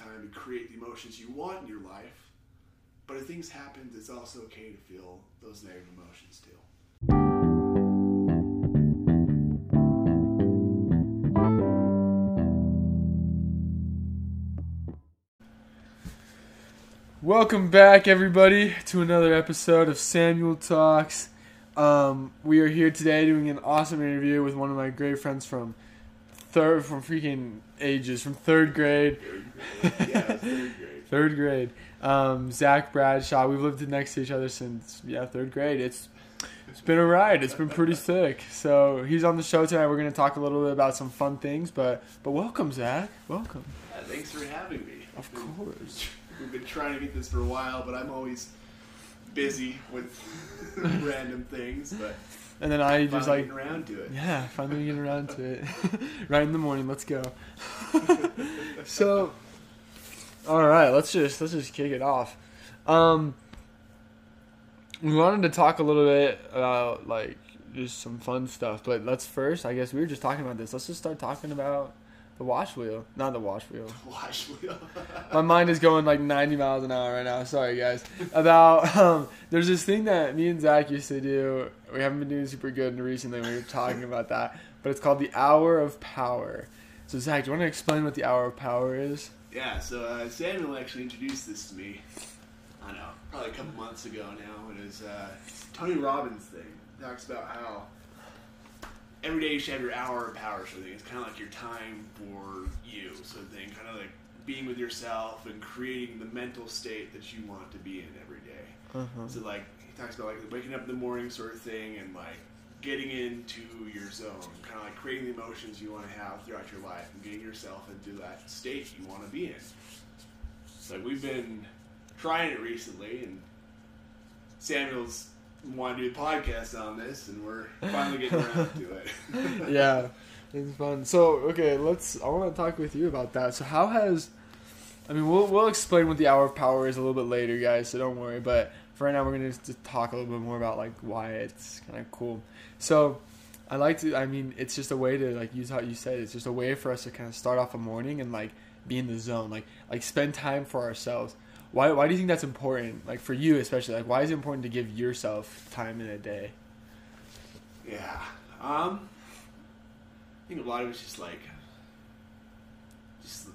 time to create the emotions you want in your life. But if things happen, it's also okay to feel those negative emotions too. Welcome back, everybody, to another episode of Samuel Talks. Um, we are here today doing an awesome interview with one of my great friends from third, from freaking ages, from third grade. Third grade. Yeah, third grade. Third grade. Um, Zach Bradshaw. We've lived next to each other since yeah third grade. It's it's been a ride. It's been pretty sick. So he's on the show tonight. We're gonna talk a little bit about some fun things. But but welcome, Zach. Welcome. Yeah, thanks for having me. Of course. We've been trying to get this for a while, but I'm always busy with random things. But And then I just finally like around to it. Yeah, finally getting around to it. right in the morning, let's go. so, all right, let's just let's just kick it off. Um, we wanted to talk a little bit about like just some fun stuff, but let's first. I guess we were just talking about this. Let's just start talking about the wash wheel, not the wash wheel. Wash wheel. My mind is going like 90 miles an hour right now. Sorry, guys. About um, there's this thing that me and Zach used to do. We haven't been doing super good recently. We were talking about that, but it's called the Hour of Power. So Zach, do you want to explain what the Hour of Power is? Yeah, so uh, Samuel actually introduced this to me. I don't know, probably a couple months ago now. It was uh, Tony Robbins' thing. Talks about how every day you should have your hour of power sort of thing. It's kind of like your time for you sort of thing. Kind of like being with yourself and creating the mental state that you want to be in every day. Uh-huh. So like he talks about like waking up in the morning sort of thing and like getting into your zone, kind of like creating the emotions you want to have throughout your life and getting yourself into that state you want to be in. So we've been trying it recently, and Samuel's wanted to do a podcast on this, and we're finally getting around to it. yeah, it's fun. So okay, let's. I want to talk with you about that. So how has, I mean, we'll we'll explain what the hour of power is a little bit later, guys. So don't worry. But for right now, we're gonna just talk a little bit more about like why it's kind of cool. So. I like to. I mean, it's just a way to like use how you said. It's just a way for us to kind of start off a morning and like be in the zone, like like spend time for ourselves. Why Why do you think that's important? Like for you especially. Like why is it important to give yourself time in a day? Yeah. Um. I think a lot of it's just like, just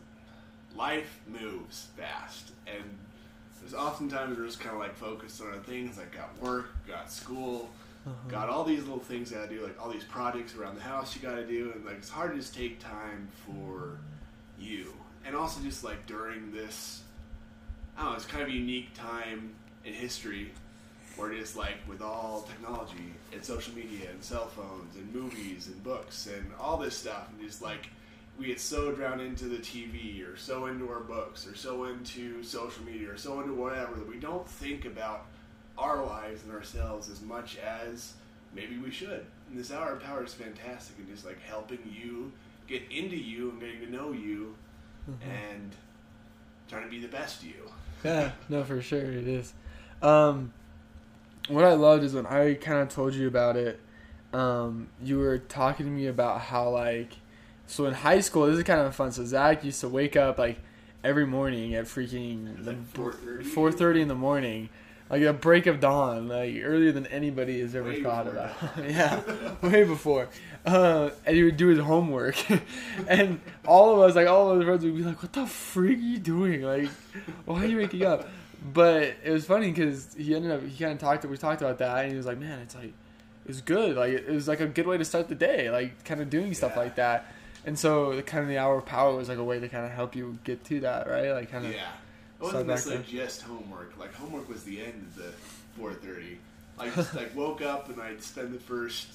life moves fast, and there's oftentimes we're just kind of like focused on things like got work, got school, got all these little things you gotta do, like all these projects around the house you gotta do, and like it's hard to just take time for you, and also just like during this, I don't know, it's kind of a unique time in history where it is like with all technology and social media and cell phones and movies and books and all this stuff and just like we get so drowned into the TV or so into our books or so into social media or so into whatever that we don't think about our lives and ourselves as much as maybe we should. And this hour of power is fantastic and just like helping you get into you and getting to know you mm-hmm. and trying to be the best you. Yeah, no, for sure it is. Um, what I loved is when I kind of told you about it. Um, you were talking to me about how like, so in high school, this is kind of fun. So Zach used to wake up like every morning at freaking It's like 4:30. four thirty in the morning, like a break of dawn, like earlier than anybody has ever Way thought about. yeah, way before. Uh, and he would do his homework, and all of us, like all of his friends, would be like, "What the freak are you doing? Like, why are you waking up?" But it was funny because he ended up he kind of talked. We talked about that, and he was like, "Man, it's like it was good. Like it was like a good way to start the day. Like kind of doing stuff Yeah. like that." And so the kind of the hour of power was like a way to kind of help you get to that, right? Like kind of Yeah. It wasn't necessarily just homework. Like homework was the end of the 4:30. I just like woke up and I'd spend the first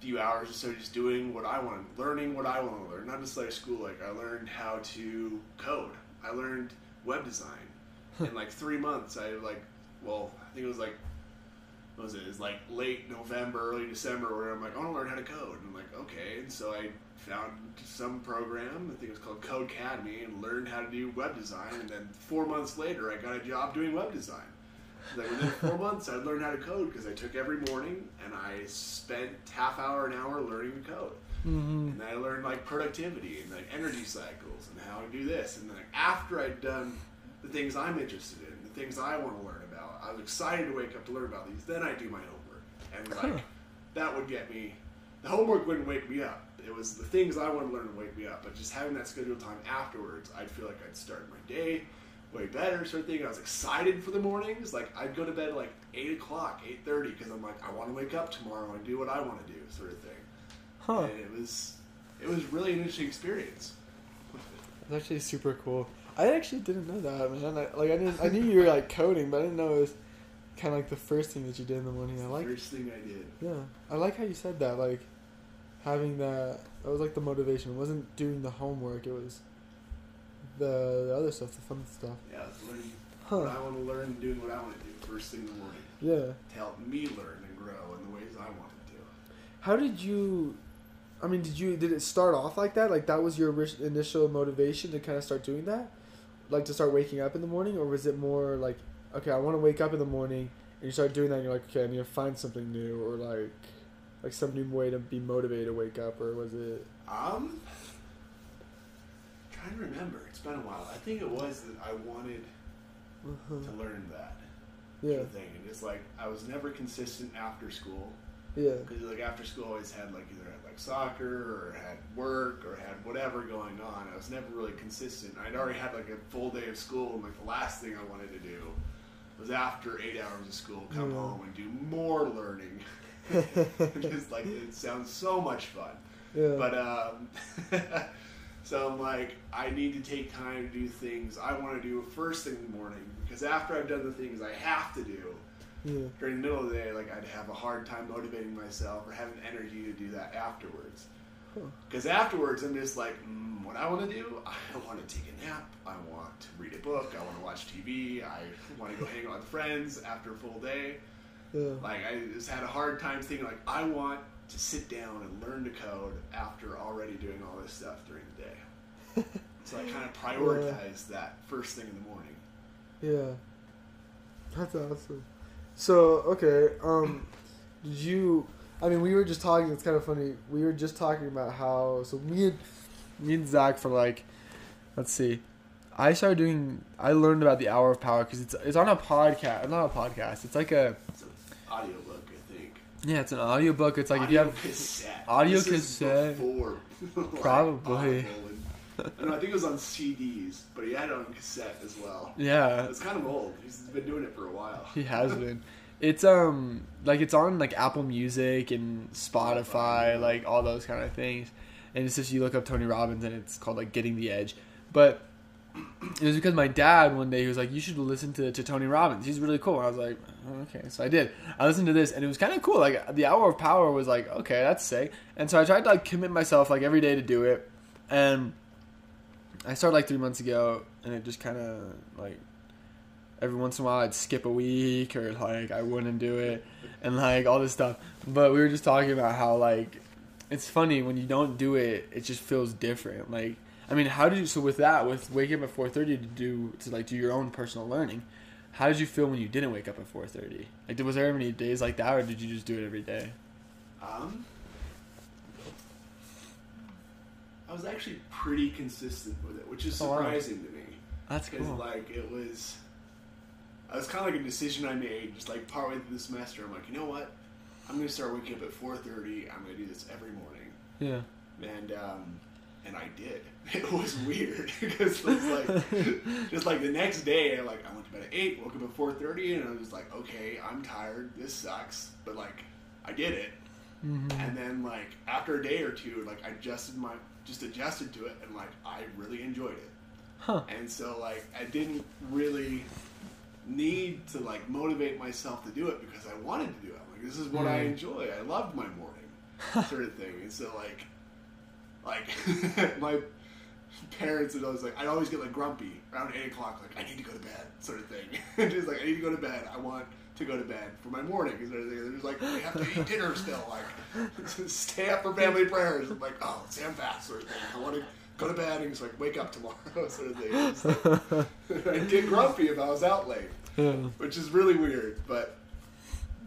few hours or so just doing what I wanted, learning what I want to learn. Not just like school. Like I learned how to code. I learned web design. In like three months, I like, well, I think it was like, what was it? It was like late November, early December, where I'm like, I want to learn how to code. And I'm like, okay. And so I found some program, I think it was called Code Academy, and learned how to do web design. And then four months later, I got a job doing web design. Like within four months, I learned how to code because I took every morning and I spent half hour an hour learning to code. Mm-hmm. And then I learned like productivity and like energy cycles and how to do this. And then like, after I'd done the things I'm interested in, the things I want to learn about, I was excited to wake up to learn about these. Then I do my homework, and like Huh. that would get me. The homework wouldn't wake me up. It was the things I wanted to learn to wake me up. But just having that scheduled time afterwards, I'd feel like I'd start my day way better, sort of thing. I was excited for the mornings. Like I'd go to bed at like eight o'clock, eight thirty, because I'm like, I want to wake up tomorrow and do what I want to do, sort of thing. Huh. And it was it was really an interesting experience. It's actually super cool. I actually didn't know that, man. I, like I didn't. I knew you were like coding, but I didn't know it was kind of like the first thing that you did in the morning. I like. First thing I did. Yeah, I like how you said that. Like having that. That was like the motivation. It wasn't doing the homework. It was the, the other stuff, the fun stuff. Yeah, I was learning what Huh. I want to learn and doing what I want to do first thing in the morning Yeah. to help me learn and grow in the ways I want to. Do. How did you? I mean, did you? Did it start off like that? Like that was your initial motivation to kind of start doing that, like to start waking up in the morning, or was it more like, okay, I want to wake up in the morning, and you start doing that, and you're like, okay, I need to find something new, or like, like some new way to be motivated to wake up, or was it? Um, trying to remember. It's been a while. I think it was that I wanted to learn that Yeah, sort of thing, and it's like I was never consistent after school. yeah, Because like after school, I always had like either had like soccer or had work or had whatever going on. I was never really consistent. I'd already had like a full day of school, and like the last thing I wanted to do was after eight hours of school, come Yeah. home and do more learning. Just like it sounds so much fun, yeah. but um, so I'm like, I need to take time to do things I want to do first thing in the morning because after I've done the things I have to do yeah, during the middle of the day, like I'd have a hard time motivating myself or having energy to do that afterwards. Because afterwards, I'm just like, mm, what I want to do, I want to take a nap. I want to read a book. I want to watch TV. I want to go hang out with friends after a full day. Yeah. Like I just had a hard time thinking like I want to sit down and learn to code after already doing all this stuff during the day. So I kind of prioritized that first thing in the morning. Yeah. That's awesome. So, okay, um did you I mean we were just talking, it's kinda funny. We were just talking about how so me and me and Zach for like let's see. I started doing I learned about the hour of power because it's it's on a podcast not a podcast. It's like a audiobook, I think. yeah, it's an audiobook. It's like if you audio have cassette. audio This is cassette. before, like, Probably. And- and I think it was on CDs, but he had it on cassette as well. Yeah. It's kind of old. He's been doing it for a while. He has been. It's um like it's on like Apple Music and Spotify, like all those kind of things. And it's just you look up Tony Robbins and it's called like Getting the Edge. But it was because my dad one day he was like, "You should listen to, to Tony Robbins. He's really cool." And I was like, Oh, "Okay." So I did. I listened to this and it was kind of cool. Like the Hour of Power was like, "Okay, that's sick." And so I tried to like commit myself like every day to do it. And I started like three months ago, and it just kind of like every once in a while I'd skip a week or like I wouldn't do it and like all this stuff. But we were just talking about how like it's funny when you don't do it, it just feels different. Like I mean, how did you so with that with waking up at four thirty to do to like do your own personal learning? How did you feel when you didn't wake up at four thirty? Like, was there any days like that, or did you just do it every day? Um, I was actually pretty consistent with it, which is Oh, wow. surprising to me. That's cool. like it was, it was kind of like a decision I made, just like partway through the semester. I'm like, you know what? I'm gonna start waking up at 4:30. I'm gonna do this every morning, Yeah. and um, and I did. It was weird because it's like just like the next day, like I went to bed at eight, woke up at 4:30, and I was like, okay, I'm tired. This sucks, but like I did it. hmm And then like after a day or two, like I adjusted my just adjusted to it, and like I really enjoyed it. Huh. And so like I didn't really need to like motivate myself to do it because I wanted to do it. I'm like this is what I enjoy. I loved my morning sort of thing. And so like like my parents would always like I'd always get like grumpy around eight o'clock, like I need to go to bed, sort of thing. and just like I need to go to bed. I want to go to bed for my morning. Sort of thing. They're just like we have to eat dinner still. Like stay up for family prayers. I'm like oh Sam fast sort of thing. I want to go to bed and just like wake up tomorrow sort of thing. Like- I'd get grumpy if I was out late, yeah. which is really weird. But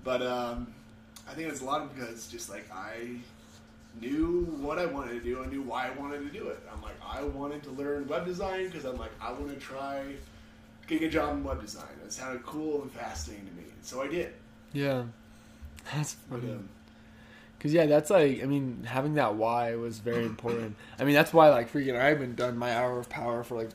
but um, I think it's a lot because just like I knew what I wanted to do. I knew why I wanted to do it. I'm like, I wanted to learn web design because I'm like, I want to try getting a job in web design. It sounded cool and fascinating to me, so I did. Yeah, that's funny. um, Cause yeah, that's like I mean having that why was very important. I mean that's why like freaking I haven't done my hour of power for like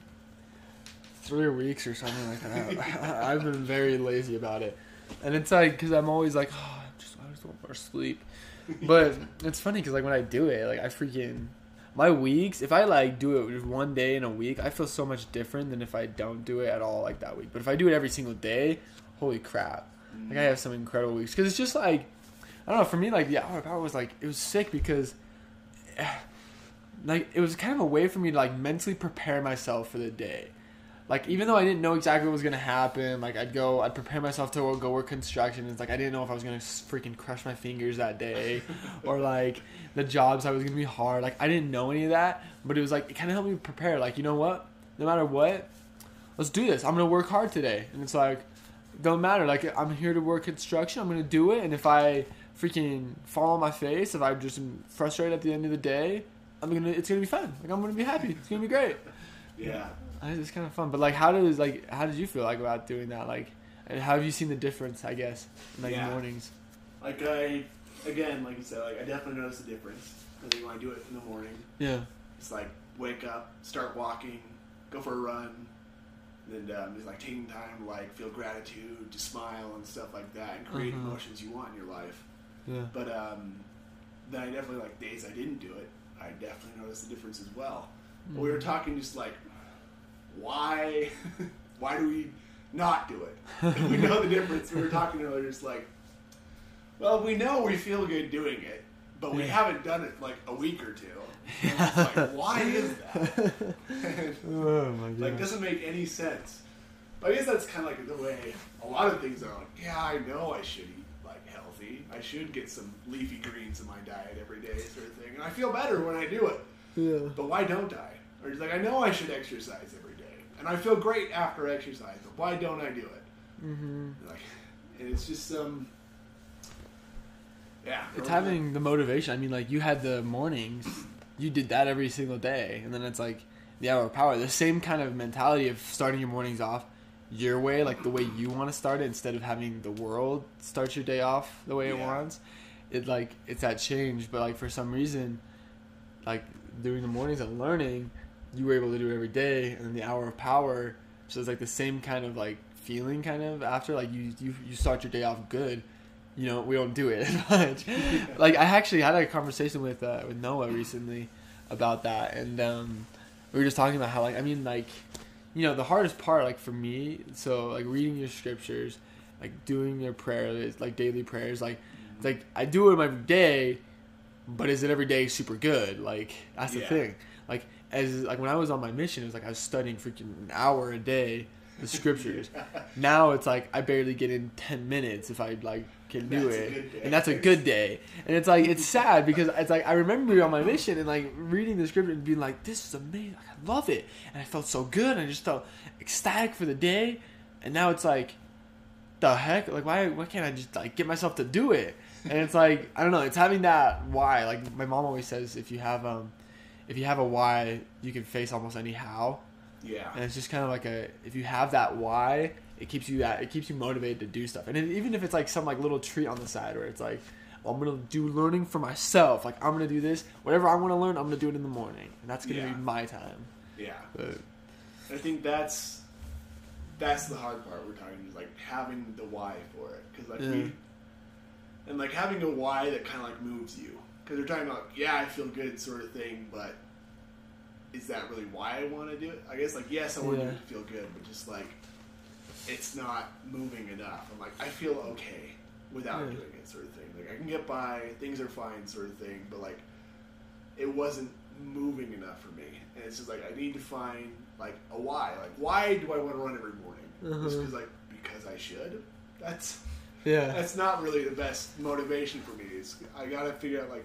three weeks or something like that. I've been very lazy about it, and it's like because I'm always like oh, I just I just want more sleep. But it's funny because like when I do it, like I freaking my weeks. If I like do it one day in a week, I feel so much different than if I don't do it at all like that week. But if I do it every single day, holy crap! Like I mm. have some incredible weeks because it's just like I don't know. For me, like the hour of power was like it was sick because, like it was kind of a way for me to like mentally prepare myself for the day. Like even though I didn't know exactly what was gonna happen, like I'd go, I'd prepare myself to go work construction. It's like I didn't know if I was gonna freaking crush my fingers that day, or like the jobs I was gonna be hard. Like I didn't know any of that, but it was like it kind of helped me prepare. Like you know what, no matter what, let's do this. I'm gonna work hard today, and it's like don't matter. Like I'm here to work construction. I'm gonna do it, and if I freaking fall on my face, if I'm just frustrated at the end of the day, I'm gonna. It's gonna be fun. Like I'm gonna be happy. It's gonna be great. yeah. I- It's kind of fun. But like, how does like how did you feel like about doing that? Like, and how have you seen the difference? I guess in, like Yeah. mornings. Like I, again, like you said, like I definitely notice the difference. I think when I do it in the morning, Yeah. it's like wake up, start walking, go for a run, and um, just like taking time to like feel gratitude, to smile and stuff like that, and create Mhm. emotions you want in your life. Yeah. But um, then I definitely like days I didn't do it. I definitely noticed the difference as well. But we were Mm. talking just like, why, why do we not do it? We know the difference. We were talking earlier, just like, well, we know we feel good doing it, but we Yeah. haven't done it like a week or two. Like, why is that? And, oh my god. like, doesn't make any sense. But I guess that's kind of like the way a lot of things are. Like, yeah, I know I should eat like healthy. I should get some leafy greens in my diet every day, sort of thing. And I feel better when I do it. yeah. But why don't I? Or it's like I know I should exercise every day, and I feel great after exercise. But why don't I do it? Mm-hmm. Like, and it's just um, yeah, It's having the motivation. I mean, like you had the mornings, you did that every single day, and then it's like the hour of power. The same kind of mentality of starting your mornings off your way, like the way you want to start it, instead of having the world start your day off the way it wants. It like it's that change, but like for some reason, like doing the mornings and learning, you were able to do it every day, and then the hour of power. So it's like the same kind of like feeling, kind of after like you you you start your day off good you know, we don't do it as much. like I actually had a conversation with uh, with Noah recently about that, and um, we were just talking about how like I mean like, you know, the hardest part like for me, so like reading your scriptures, like doing your prayers, like daily prayers, like it's like I do them every day, but is it every day super good? Like that's the thing. Like as like when I was on my mission, it was like I was studying freaking an hour a day the scriptures. now it's like I barely get in ten minutes if I like can do That's it, and that's a good day. And it's like it's sad because it's like I remember being on my mission and like reading the scripture and being like, "This is amazing! Like, I love it," and I felt so good. I just felt ecstatic for the day, and now it's like, the heck? Like why? Why can't I just like get myself to do it? And it's like I don't know. It's having that why. Like my mom always says, if you have um, if you have a why, you can face almost any how. yeah, And it's just kind of like a if you have that why, it keeps you that it keeps you motivated to do stuff. And it, even if it's like some like little treat on the side where it's like, well, I'm gonna do learning for myself. Like I'm gonna do this, whatever I want to learn, I'm gonna do it in the morning, and that's gonna Yeah. be my time. yeah. But I think that's that's the hard part we're talking is like having the why for it because like Yeah. we and like having a why that kind of like moves you because they're talking about yeah I feel good sort of thing but is that really why I want to do it I guess like yes I want Yeah. to feel good but just like it's not moving enough I'm like I feel okay without Yeah. doing it sort of thing like I can get by things are fine sort of thing but like it wasn't moving enough for me. And it's just like I need to find like a why. Like why do I want to run every morning? Just Uh-huh. because like because I should. That's yeah, that's not really the best motivation for me. It's, I gotta figure out like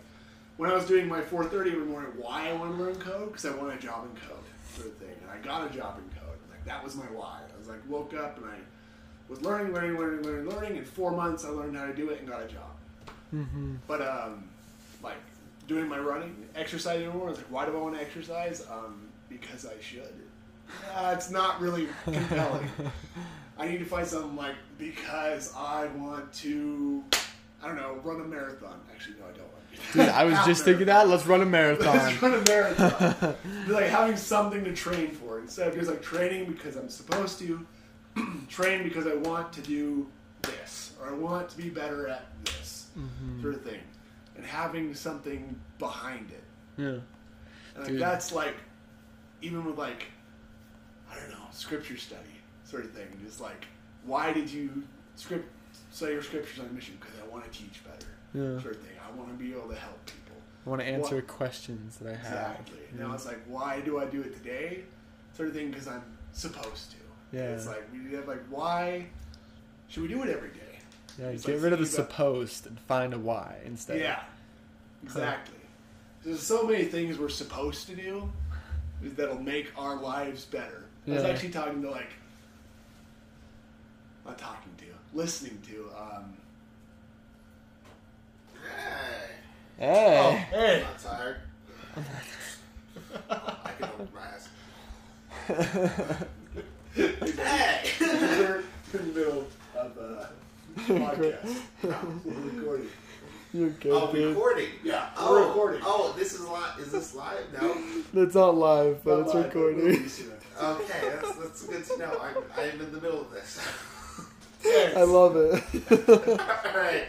when I was doing my 4:30 every morning, why I want to learn code because I want a job in code sort of thing, and I got a job in code. Like that was my why. I was like woke up and I was learning, learning, learning, learning, learning. In four months, I learned how to do it and got a job. hmm But um, like doing my running, exercising more. It's like, why do I want to exercise? Um, because I should. Uh, it's not really compelling. I need to find something like because I want to, I don't know, run a marathon. Actually, no, I don't. Dude, I was just thinking that. Let's run a marathon. Let's run a marathon. Like having something to train for instead of just like training because I'm supposed to, train because I want to do this or I want to be better at this Mm-hmm. sort of thing, and having something behind it. yeah. And like, Dude. that's like, even with like, I don't know, scripture study sort of thing. Just like, why did you script say your scriptures on a mission? Because I want to teach better, Yeah. sort of thing. I want to be able to help people. I want to answer What- questions that I have. Exactly. Yeah. Now it's like, why do I do it today? Sort of thing, because I'm supposed to. Yeah. It's like we have like, why should we do it every day? Yeah, It's get like rid of the thinking about- supposed and find a why instead. Yeah, exactly. There's so many things we're supposed to do that'll make our lives better. Yeah. I was actually talking to like, not talking to, listening to. Um, Hey, Hey. hey, I'm tired. I can open my ass. hey, we're in the middle of a podcast. We're recording. You're good, Oh, dude. recording. Yeah, Oh, we're recording. Oh, this is live. Is this live? No. It's not live, but Not it's live, recording. be soon. Okay, that's that's good to know. I'm I'm in the middle of this. I love it. All right.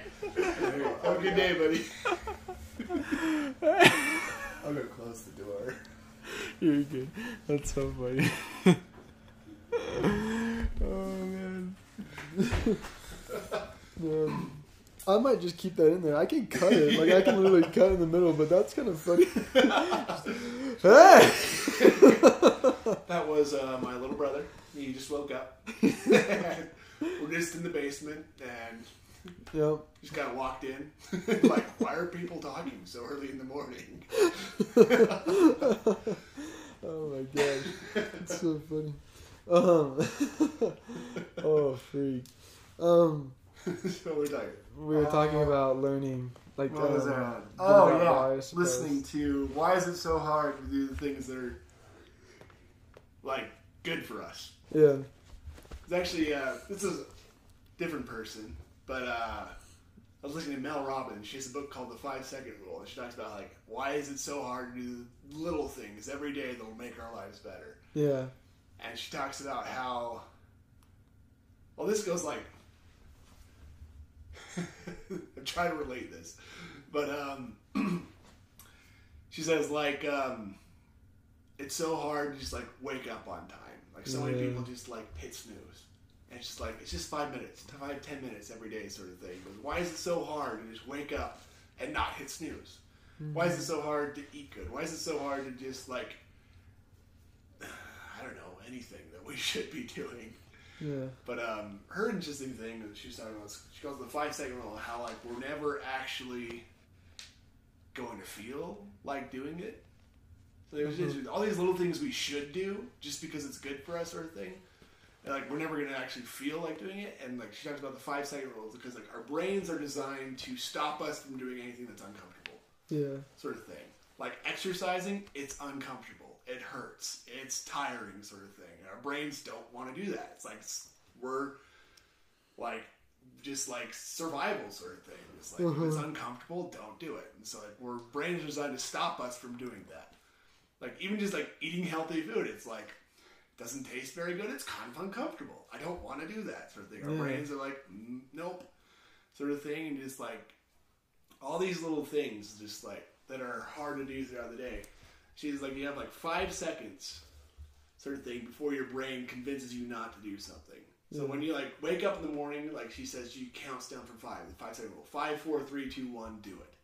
Have a good day, buddy. I'm gonna close the door. You're good. That's so funny. oh man. man. I might just keep that in there. I can cut it. Like I can literally cut in the middle, but that's kind of funny. hey! That was uh, my little brother. He just woke up. We're just in the basement and Yep. just kind of walked in. like, why are people talking so early in the morning? Oh my god. It's so funny. Um Oh freak. Um so we're talking. we were talking about learning like What was um, that? the Oh yeah, I listening to why is it so hard to do the things that are like good for us? Yeah. It's actually uh, this is a different person, but uh, I was listening to Mel Robbins. She has a book called The Five Second Rule, and she talks about like why is it so hard to do little things every day that'll make our lives better. Yeah. And she talks about how well this goes like I'm trying to relate this, but um, she says like um, it's so hard to just like wake up on time. Like so many people just like hit snooze, and it's just like it's just five minutes, five ten minutes every day, sort of thing. But why is it so hard to just wake up and not hit snooze? Why is it so hard to eat good? Why is it so hard to just like I don't know anything that we should be doing? Yeah. But um, her interesting thing that she's talking about, she calls the five second rule, how like we're never actually going to feel like doing it. So it was just all these little things we should do just because it's good for us, sort of thing. And like we're never going to actually feel like doing it. And like she talks about the five second rules because like our brains are designed to stop us from doing anything that's uncomfortable Yeah. sort of thing. Like exercising, it's uncomfortable. It hurts. It's tiring, sort of thing. Our brains don't want to do that. It's like we're like just like survival sort of thing. It's like if it's mm-hmm. uncomfortable, don't do it. And so like we're brains are designed to stop us from doing that. Like even just like eating healthy food, it's like doesn't taste very good. It's kind of uncomfortable. I don't want to do that sort of thing. Our Yeah. brains are like, "Mm, nope, sort of thing, and just like all these little things just like that are hard to do throughout the day. She's like you have like five seconds sort of thing before your brain convinces you not to do something. So when you like wake up in the morning, like she says, she counts down from five, the five second rule. Five, four, three, two, one, do it.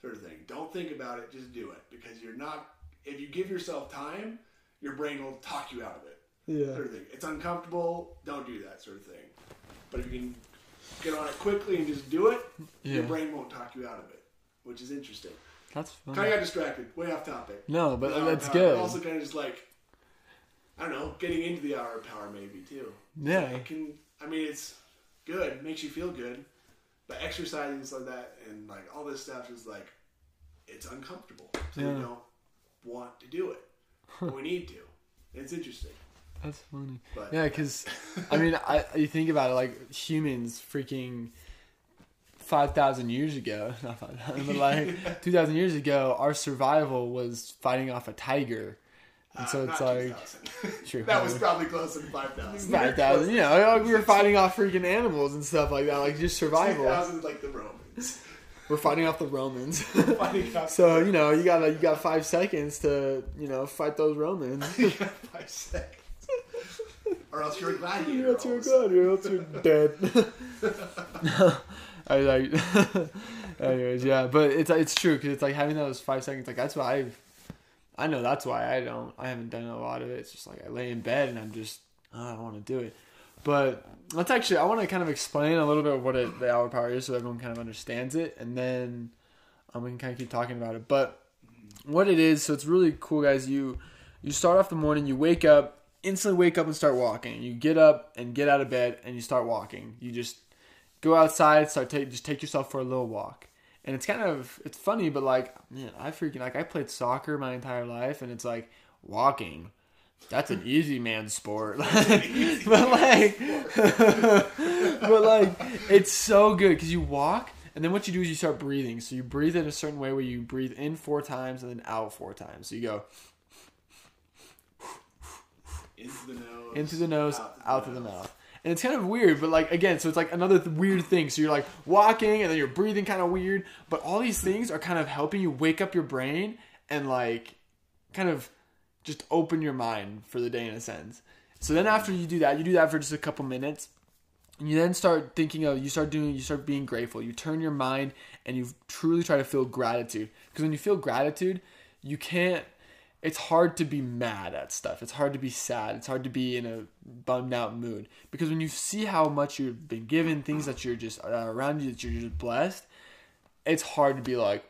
Sort of thing. Don't think about it, just do it. Because you're not if you give yourself time, your brain will talk you out of it. Yeah. Sort of thing. It's uncomfortable, don't do that sort of thing. But if you can get on it quickly and just do it, your brain won't talk you out of it. Which is interesting. That's Kind funny. of got distracted, way off topic. No, but The that's power, good. Also, kind of just like I don't know, getting into the hour of power maybe too. Yeah. It can. I mean, it's good, makes you feel good, but exercising and stuff like that, and like all this stuff is like it's uncomfortable, so Yeah. you don't want to do it. We need to. It's interesting. That's funny. But Yeah, because I mean, I you think about it, like humans, freaking five thousand years ago, not five thousand, but like two thousand years ago, our survival was fighting off a tiger, and so Uh, it's not like 2,000. Sure. that was probably closer to five thousand. five thousand. You know, like we were fighting off freaking animals and stuff like that, like just Two survival. thousand like the Romans. We're fighting off the Romans. so you know, you got you got five seconds to you know fight those Romans. five seconds. or else you're a gladiator. You're else you're of a sudden. or else you're dead. I like. Anyways, yeah, but it's it's true because it's like having those five seconds. Like that's why I've, I know that's why I don't. I haven't done a lot of it. It's just like I lay in bed and I'm just oh, I don't want to do it. But let's actually. I want to kind of explain a little bit of what it, the hour power is, so everyone kind of understands it, and then um, we can kind of keep talking about it. But what it is, so it's really cool, guys. You you start off the morning, you wake up, instantly wake up and start walking. You get up and get out of bed and you start walking. You just go outside, start take just take yourself for a little walk. And it's kind of it's funny, but like man, I freaking like I played soccer my entire life, and it's like walking. That's an easy man sport, but like, but like, it's so good because you walk, and then what you do is you start breathing. So you breathe in a certain way where you breathe in four times and then out four times. So you go Into the nose. into the nose, out, to the mouth. And it's kind of weird, but like again, so it's like another th- weird thing. So you're like walking, and then you're breathing kind of weird, but all these things are kind of helping you wake up your brain and like kind of just open your mind for the day in a sense. So then after you do that, you do that for just a couple minutes. And you then start thinking of you start doing you start being grateful. You turn your mind and you truly try to feel gratitude. Because when you feel gratitude, you can't it's hard to be mad at stuff. It's hard to be sad. It's hard to be in a bummed out mood because when you see how much you've been given, things that you're just uh, around you that you're just blessed, it's hard to be like,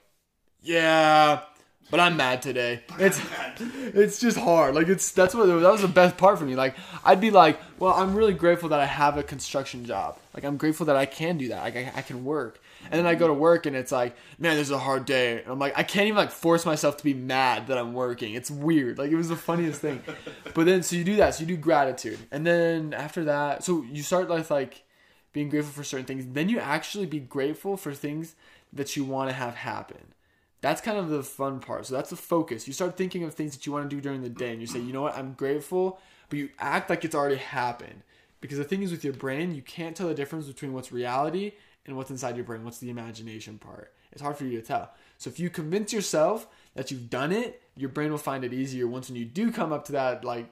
yeah, but I'm mad today. It's it's just hard. Like it's that's what that was the best part for me. Like I'd be like, well, I'm really grateful that I have a construction job. Like I'm grateful that I can do that. Like I, I can work. And then I go to work and it's like, man, this is a hard day. And I'm like, I can't even like force myself to be mad that I'm working. It's weird. Like it was the funniest thing. But then so you do that. So you do gratitude. And then after that, so you start with like being grateful for certain things. Then you actually be grateful for things that you want to have happen. That's kind of the fun part. So that's the focus. You start thinking of things that you want to do during the day and you say, you know what, I'm grateful, but you act like it's already happened. Because the thing is with your brain, you can't tell the difference between what's reality and what's inside your brain, what's the imagination part. It's hard for you to tell. So if you convince yourself that you've done it, your brain will find it easier once when you do come up to that like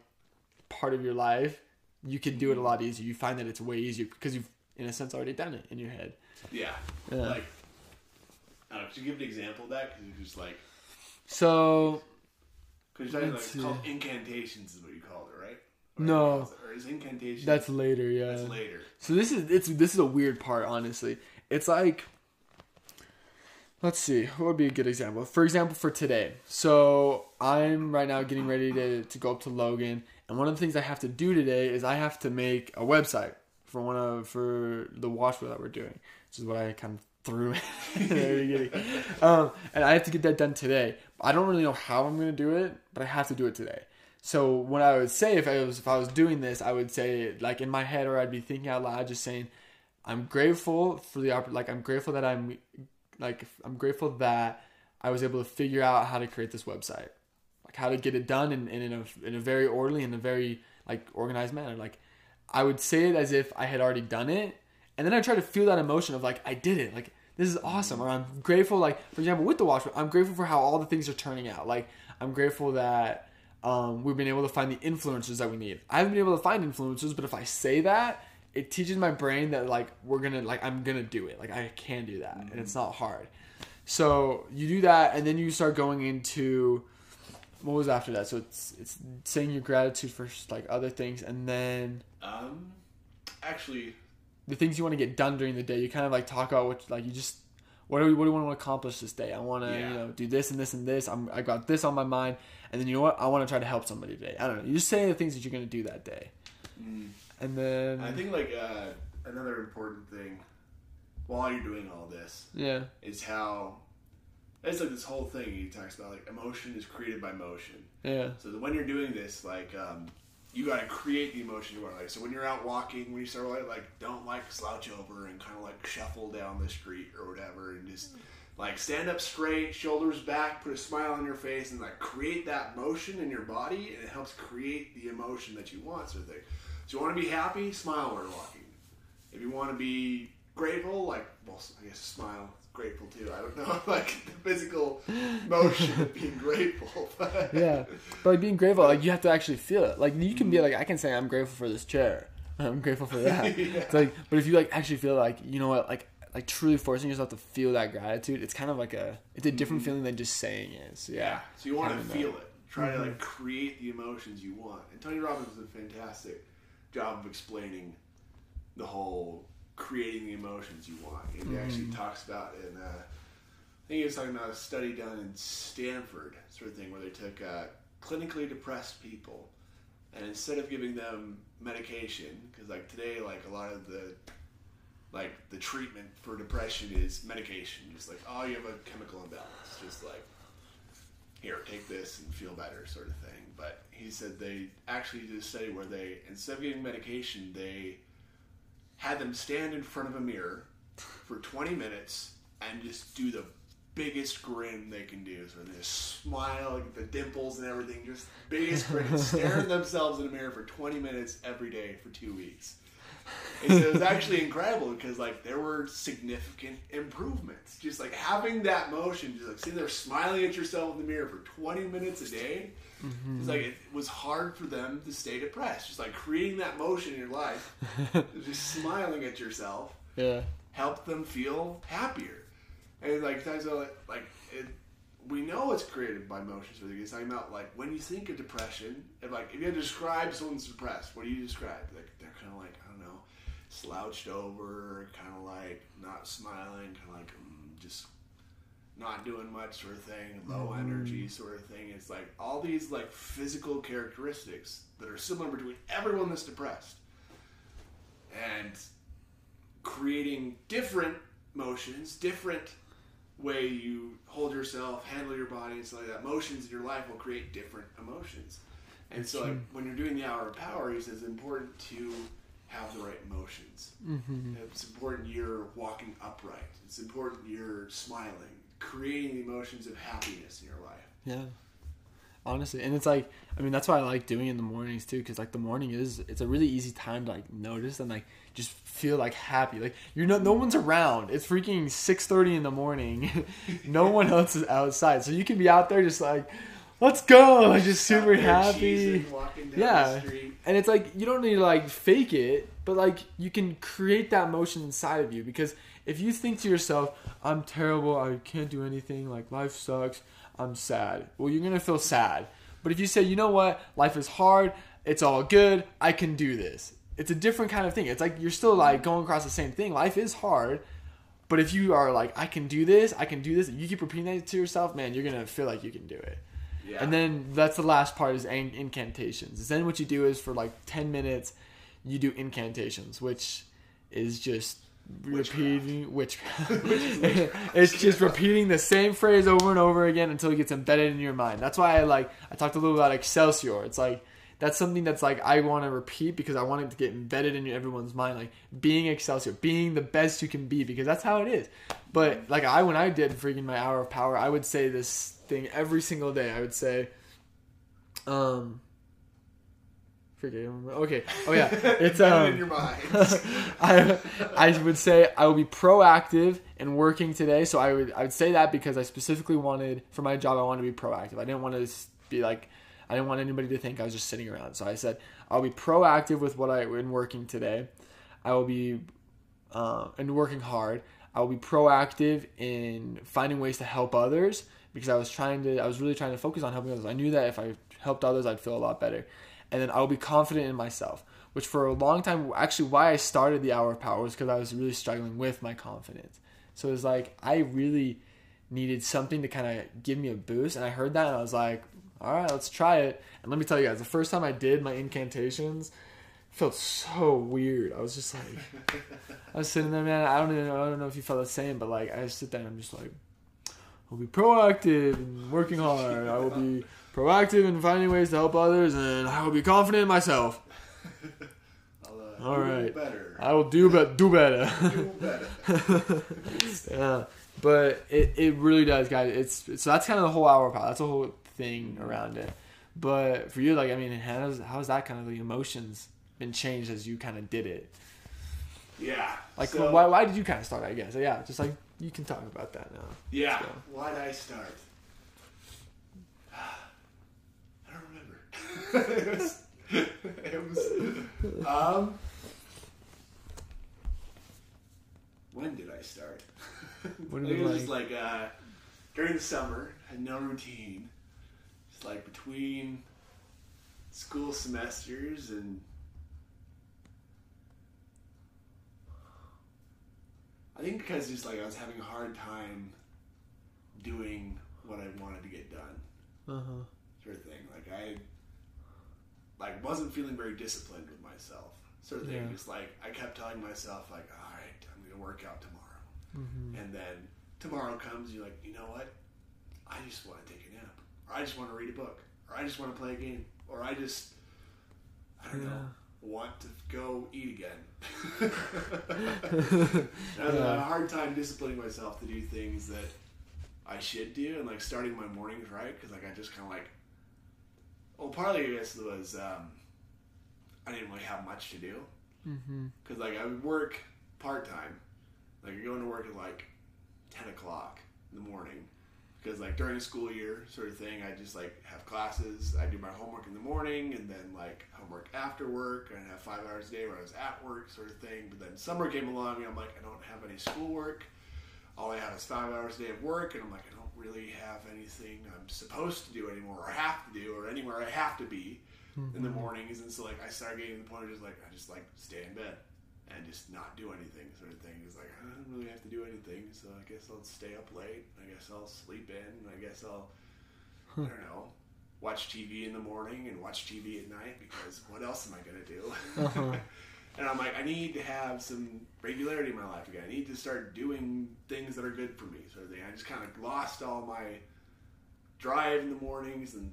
part of your life, you can do it a lot easier. You find that it's way easier because you've in a sense already done it in your head. Yeah. Yeah. Like, I don't know, could you give an example of that? Because you're just like, So because you're talking like, it's called incantations is what you called it, right? Or No. Or is incantation? that's later, yeah. that's later. So this is it's this is a weird part, honestly. It's like let's see, what would be a good example? For example, for today. So I'm right now getting ready to, to go up to Logan, and one of the things I have to do today is I have to make a website for one of for the watch that we're doing, which is what I kind of in. Um, and I have to get that done today. I don't really know how I'm gonna do it, but I have to do it today. So what I would say if I was if I was doing this, I would say like in my head or I'd be thinking out loud, just saying, I'm grateful for the like I'm grateful that I'm like I'm grateful that I was able to figure out how to create this website, like how to get it done in, in a in a very orderly and a very like organized manner. Like I would say it as if I had already done it, and then I try to feel that emotion of like I did it, like this is awesome, or I'm grateful. Like for example, with the watch, I'm grateful for how all the things are turning out. Like I'm grateful that um, we've been able to find the influencers that we need. I haven't been able to find influencers, but if I say that, it teaches my brain that like we're gonna like I'm gonna do it. Like I can do that, and it's not hard. So you do that, and then you start going into what was after that. So it's it's saying your gratitude for like other things, and then Um, actually, the things you want to get done during the day. You kind of like talk about what like you just what do we what do we want to accomplish this day? I want to Yeah. you know do this and this and this. I'm I got this on my mind, and then you know what? I want to try to help somebody today. I don't know. You just say the things that you're gonna do that day, and then I think like uh, another important thing while you're doing all this yeah is how It's like this whole thing he talks about like emotion is created by motion. Yeah. So when you're doing this, like um, you got to create the emotion you want. Like so, when you're out walking, when you start like, like don't like slouch over and kind of like shuffle down the street or whatever, and just like stand up straight, shoulders back, put a smile on your face, and like create that motion in your body, and it helps create the emotion that you want. Sort of thing. So you want to be happy, smile while you're walking. If you want to be grateful, like well, I guess smile, grateful too. I don't know, like the physical motion of being grateful. But Yeah. But like being grateful, like you have to actually feel it. Like you can be like, I can say I'm grateful for this chair. I'm grateful for that. Yeah. It's like, but if you like actually feel like, you know what, like like truly forcing yourself to feel that gratitude, it's kind of like a it's a different mm-hmm. feeling than just saying it. So Yeah. yeah. So you want to feel it. Try to like mm-hmm. create the emotions you want. And Tony Robbins does a fantastic job of explaining the whole creating the emotions you want. And he actually talks about in uh, I think he was talking about a study done in Stanford, sort of thing, where they took uh, clinically depressed people, and instead of giving them medication, because like today, like a lot of the like the treatment for depression is medication, just like oh you have a chemical imbalance, just like here take this and feel better, sort of thing. But he said they actually did a study where they instead of giving medication, they had them stand in front of a mirror for 20 minutes and just do the biggest grin they can do. So they just smile, like the dimples and everything, just biggest grin, staring themselves in a mirror for 20 minutes every day for two weeks. And so it was actually incredible because like there were significant improvements. Just like having that motion, just like sitting there smiling at yourself in the mirror for 20 minutes a day. It's like it was hard for them to stay depressed. Just like creating that motion in your life, just smiling at yourself Yeah. help them feel happier. And like talks like, like it, we know it's created by motions. So it's talking about like when you think of depression, if like if you had to describe someone's depressed, what do you describe? Like they're kind of like I don't know, slouched over, kind of like not smiling, kind of like mm, just not doing much sort of thing, low energy sort of thing. It's like all these like physical characteristics that are similar between everyone that's depressed. And creating different motions, different way you hold yourself, handle your body, and stuff like that. Motions in your life will create different emotions. And so, like, when you're doing the hour of power, he says it's important to have the right motions. Mm-hmm. It's important you're walking upright. It's important you're smiling, creating the emotions of happiness in your life. Yeah. Honestly, and it's like I mean that's why I like doing it in the mornings too, because like the morning is it's a really easy time to like notice and like just feel like happy. Like you're no no one's around. It's freaking six thirty in the morning. no one else is outside, so you can be out there just like, let's go, like just super happy. down Yeah. the street. And it's like you don't need to like fake it, but like you can create that motion inside of you because if you think to yourself, I'm terrible, I can't do anything, like life sucks, I'm sad. Well, you're going to feel sad. But if you say, "You know what? Life is hard. It's all good. I can do this." It's a different kind of thing. It's like you're still like going across the same thing. Life is hard, but if you are like, "I can do this. I can do this." You keep repeating that to yourself, man, you're going to feel like you can do it. Yeah. And then that's the last part is in- incantations. Then what you do is for like 10 minutes, you do incantations, which is just Witchcraft. repeating witchcraft. it's just repeating the same phrase over and over again until it gets embedded in your mind. That's why I like I talked a little about Excelsior. It's like that's something that's like I want to repeat because I want it to get embedded in everyone's mind. Like being Excelsior, being the best you can be because that's how it is. But like I when I did freaking my hour of power, I would say this thing every single day. I would say, um, forget. Okay. Oh yeah, it's um. in your mind. I I would say I will be proactive in working today. So I would I would say that because I specifically wanted for my job I wanted to be proactive. I didn't want to be like I didn't want anybody to think I was just sitting around. So I said I'll be proactive with what I in working today. I will be uh, and working hard. I will be proactive in finding ways to help others because I was trying to I was really trying to focus on helping others. I knew that if I helped others I'd feel a lot better. And then I will be confident in myself, which for a long time actually why I started the hour of power was because I was really struggling with my confidence. So it was like I really needed something to kind of give me a boost and I heard that and I was like, all right, let's try it. And let me tell you guys, the first time I did my incantations, felt so weird. I was just like I was sitting there, man. I don't even I don't know if you felt the same, but like I sit there and I'm just like, I will be proactive and working hard. I will be proactive in finding ways to help others, and I will be confident in myself. I'll, uh, All do right. better. I will do but do better. do better. yeah, but it, it really does, guys. It's so that's kind of the whole hour power. That's the whole thing around it. But for you, like, I mean, how's how's that kind of the emotions been changed as you kind of did it? Yeah. Like, so- why why did you kind of start? I guess, yeah, just like you can talk about that now. Yeah. So- Why did I start? I don't remember. It was, it was um when did I start? When I did think it was like uh, during the summer, had no routine. It's like between school semesters and I think because just like I was having a hard time doing what I wanted to get done, Uh huh. sort of thing. Like I like wasn't feeling very disciplined with myself, sort of thing. Yeah. Just like I kept telling myself like, all right, I'm gonna work out tomorrow. Mm-hmm. And then tomorrow comes, you're like, you know what? I just want to take a nap, or I just want to read a book, or I just want to play a game, or I just, I don't know, want to go eat again. I had a hard time disciplining myself to do things that I should do, and like starting my mornings right, because like I just kind of like, well, partly I guess was um, I didn't really have much to do Mm-hmm. because like I would work part time, like you're going to work at like ten o'clock in the morning, because like during the school year sort of thing, I just like have classes. I do my homework in the morning, and then like homework after work, and I have five hours a day where I was at work, sort of thing. But then summer came along, and I'm like, I don't have any schoolwork. All I have is five hours a day of work, and I'm like, I don't really have anything I'm supposed to do anymore, or have to do, or anywhere I have to be in the mornings, and so like I started getting to the point of just like I just like stay in bed and just not do anything, sort of thing. It's like I don't really have to do anything, so I guess I'll stay up late. I guess I'll sleep in. I guess I'll I don't know watch TV in the morning and watch TV at night because what else am I gonna do? Uh-huh. and I'm like I need to have some regularity in my life again. I need to start doing things that are good for me, sort of thing. I just kind of lost all my drive in the mornings and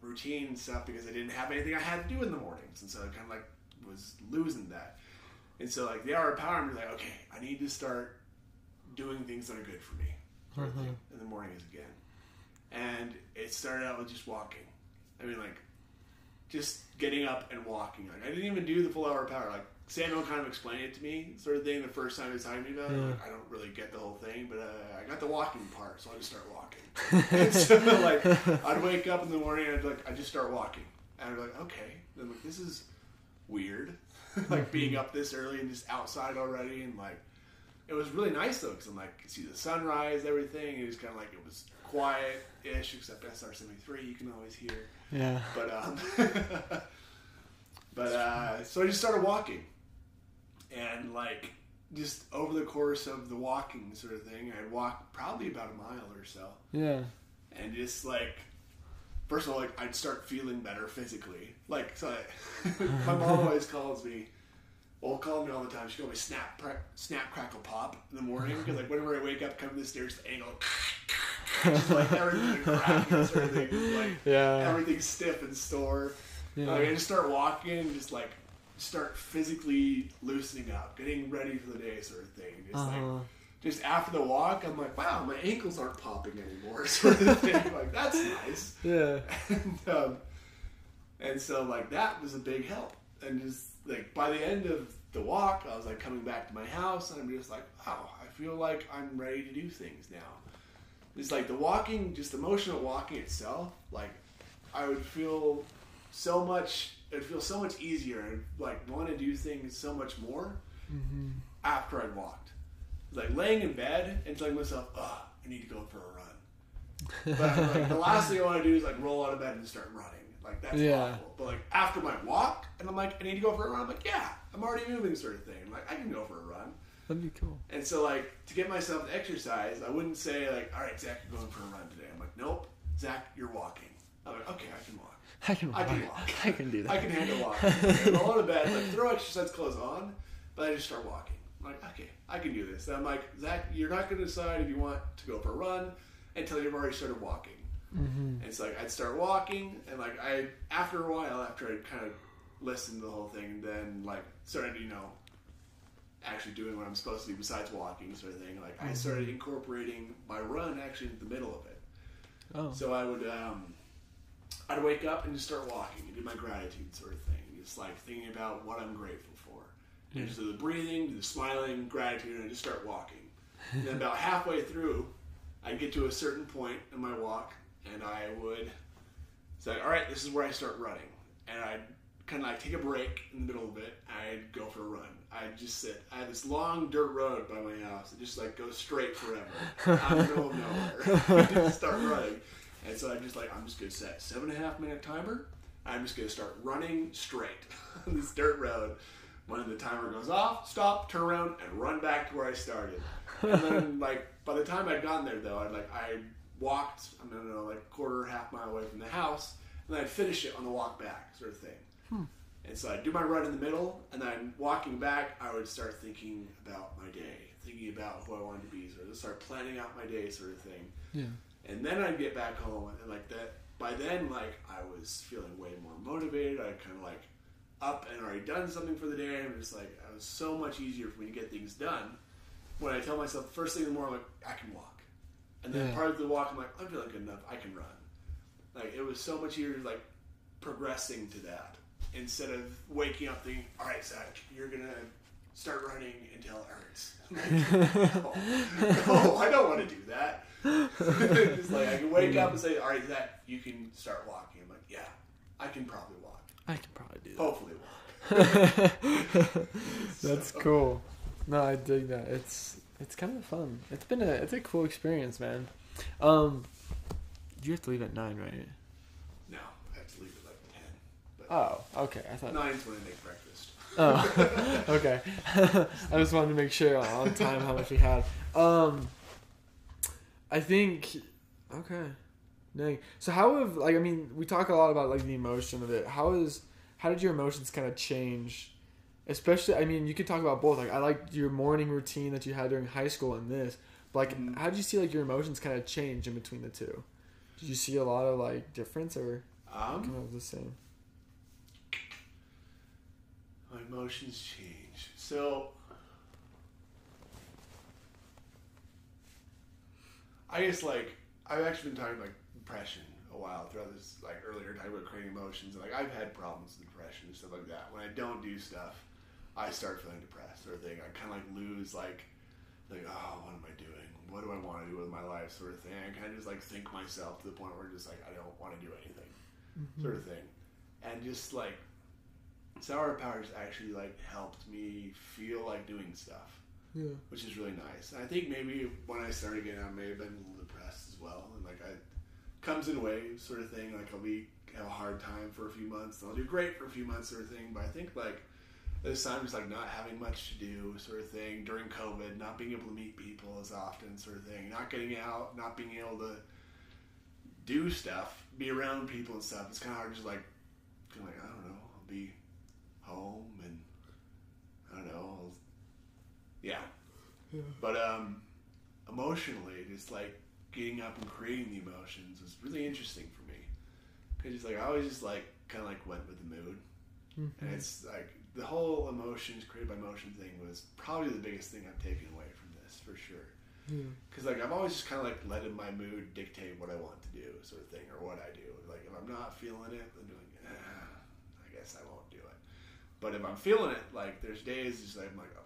routine and stuff because I didn't have anything I had to do in the mornings, and so I kind of like was losing that. And so like the hour of power, I'm like, okay, I need to start doing things that are good for me sort of thing mm-hmm. in the mornings again. And it started out with just walking. I mean, like just getting up and walking. Like I didn't even do the full hour of power. Like Samuel kind of explained it to me, sort of thing, the first time he was talking to me about it. Yeah. Like, I don't really get the whole thing, but uh, I got the walking part, so I just start walking. so like I'd wake up in the morning and I'd like I just start walking, and I'd be like, okay, then like this is weird, like being up this early and just outside already, and like it was really nice though because I'm like see the sunrise, everything. It was kind of like it was quiet-ish, except SR seventy three you can always hear. Yeah. But um, but uh, so I just started walking, and like just over the course of the walking sort of thing, I'd walk probably about a mile or so, Yeah. and just like first of all, like I'd start feeling better physically. Like so, I, my mom always calls me. Well, call me all the time. She calls me snap, crack, snap, crackle, pop in the morning because like whenever I wake up, come the stairs, the angle, just like everything cracking, sort of thing, like Yeah. everything's stiff and sore. Yeah. Like, I just start walking and just like start physically loosening up, getting ready for the day, sort of thing. Just Uh-huh. like just after the walk, I'm like, wow, my ankles aren't popping anymore, sort of thing. like that's nice. Yeah. And, um, and so like that was a big help. And just like by the end of the walk, I was like coming back to my house, and I'm just like, wow, I feel like I'm ready to do things now. It's like the walking, just the emotional walking itself. Like I would feel so much. It'd feel so much easier. and like want to do things so much more mm-hmm. after I'd walked. Like laying in bed and telling myself, "Ugh, I need to go for a run." But like, the last thing I want to do is like roll out of bed and start running. Like that's Yeah. awful. But like after my walk, and I'm like, I need to go for a run. I'm like, yeah, I'm already moving, sort of thing. I'm like, I can go for a run. That'd be cool. And so like to get myself to exercise, I wouldn't say like, all right, Zach, you're going for a run today. I'm like, nope, Zach, you're walking. I'm like, okay, I can walk. I can walk. I can walk. I can do that. I can handle walking. roll out of bed, like throw exercise clothes on, but I just start walking. I'm like, okay, I can do this. And I'm like, Zach, you're not going to decide if you want to go for a run. until you've already started walking. Mm-hmm. And it's like I'd start walking, and like I after a while, after I kind of listened to the whole thing, then like started you know actually doing what I'm supposed to do besides walking, sort of thing. Like I started incorporating my run actually in the middle of it. Oh. So I would um, I'd wake up and just start walking and do my gratitude sort of thing, just like thinking about what I'm grateful for. And hmm. just do the breathing, do the smiling, gratitude, and I just start walking. And then about halfway through, I'd get to a certain point in my walk, and I would say, "All right, this is where I start running," and I'd kind of like take a break in the middle of it. I'd go for a run. I'd just sit. I had this long dirt road by my house. It just like goes straight forever. out in the middle of nowhere. just start running. And so I'm just like, I'm just gonna set seven and a half minute timer. I'm just gonna start running straight on this dirt road. When the timer goes off, stop, turn around, and run back to where I started. And then, like, by the time I'd gotten there, though, I'd like I walked, I don't know, like a quarter, half mile away from the house, and then I'd finish it on the walk back, sort of thing. Hmm. And so I'd do my run in the middle, and then walking back, I would start thinking about my day, thinking about who I wanted to be, sort of start planning out my day, sort of thing. Yeah. And then I'd get back home, and like that. By then, like I was feeling way more motivated. I kind of like up and already done something for the day. And just like it was so much easier for me to get things done when I tell myself first thing in the morning, like I can walk, and then Yeah. part of the walk, I'm like I'm feeling good enough. I can run. Like it was so much easier, like progressing to that instead of waking up thinking, all right, Zach, you're gonna start running until it hurts. Like, no, no, I don't want to do that. It's like I can wake up and say, all right, Zach, you can start walking. I'm like, yeah, I can probably walk. I can probably do that. Hopefully walk. That's So- cool. No, I dig that. It's it's kind of fun. It's been a it's a cool experience, man. Um, you have to leave at nine, right? No, I have to leave at like ten. But Oh, okay. I thought. nine's when I make breakfast. Oh, okay. I just wanted to make sure on time how much we had. Um, I think okay. Dang. So how have like I mean we talk a lot about like the emotion of it. How is how did your emotions kind of change? Especially, I mean, you could talk about both. Like, I liked your morning routine that you had during high school and this. But like, Mhm. how did you see like your emotions kind of change in between the two? Did you see a lot of like difference or Um, kind of the same? my emotions change. So I guess like I've actually been talking like depression a while throughout this like earlier talking about creating emotions and like I've had problems with depression and stuff like that. When I don't do stuff, I start feeling depressed sort of thing. I kinda like lose like like, oh, what am I doing? What do I want to do with my life sort of thing. I kinda just like think myself to the point where just like I don't want to do anything. Mm-hmm. Sort of thing. And just like Sour Powers actually like helped me feel like doing stuff, Yeah. which is really nice. I think maybe when I started getting out, I may have been a little depressed as well, and like I comes in waves, sort of thing. Like I'll be have a hard time for a few months, and I'll do great for a few months, sort of thing. But I think like this time just like not having much to do, sort of thing during COVID, not being able to meet people as often, sort of thing, not getting out, not being able to do stuff, be around people and stuff. It's kind of hard just like like I don't know, I'll be home and I don't know, Yeah. But um, emotionally, just like getting up and creating the emotions was really interesting for me because it's like I always just like kind of like went with the mood, and it's like the whole emotions created by motion thing was probably the biggest thing I've taken away from this for sure. Yeah. Because like I've always just kind of like letting my mood dictate what I want to do, sort of thing, or what I do. Like if I'm not feeling it, then doing, ah, I guess I won't do it. But if I'm feeling it, like there's days just like I'm like oh,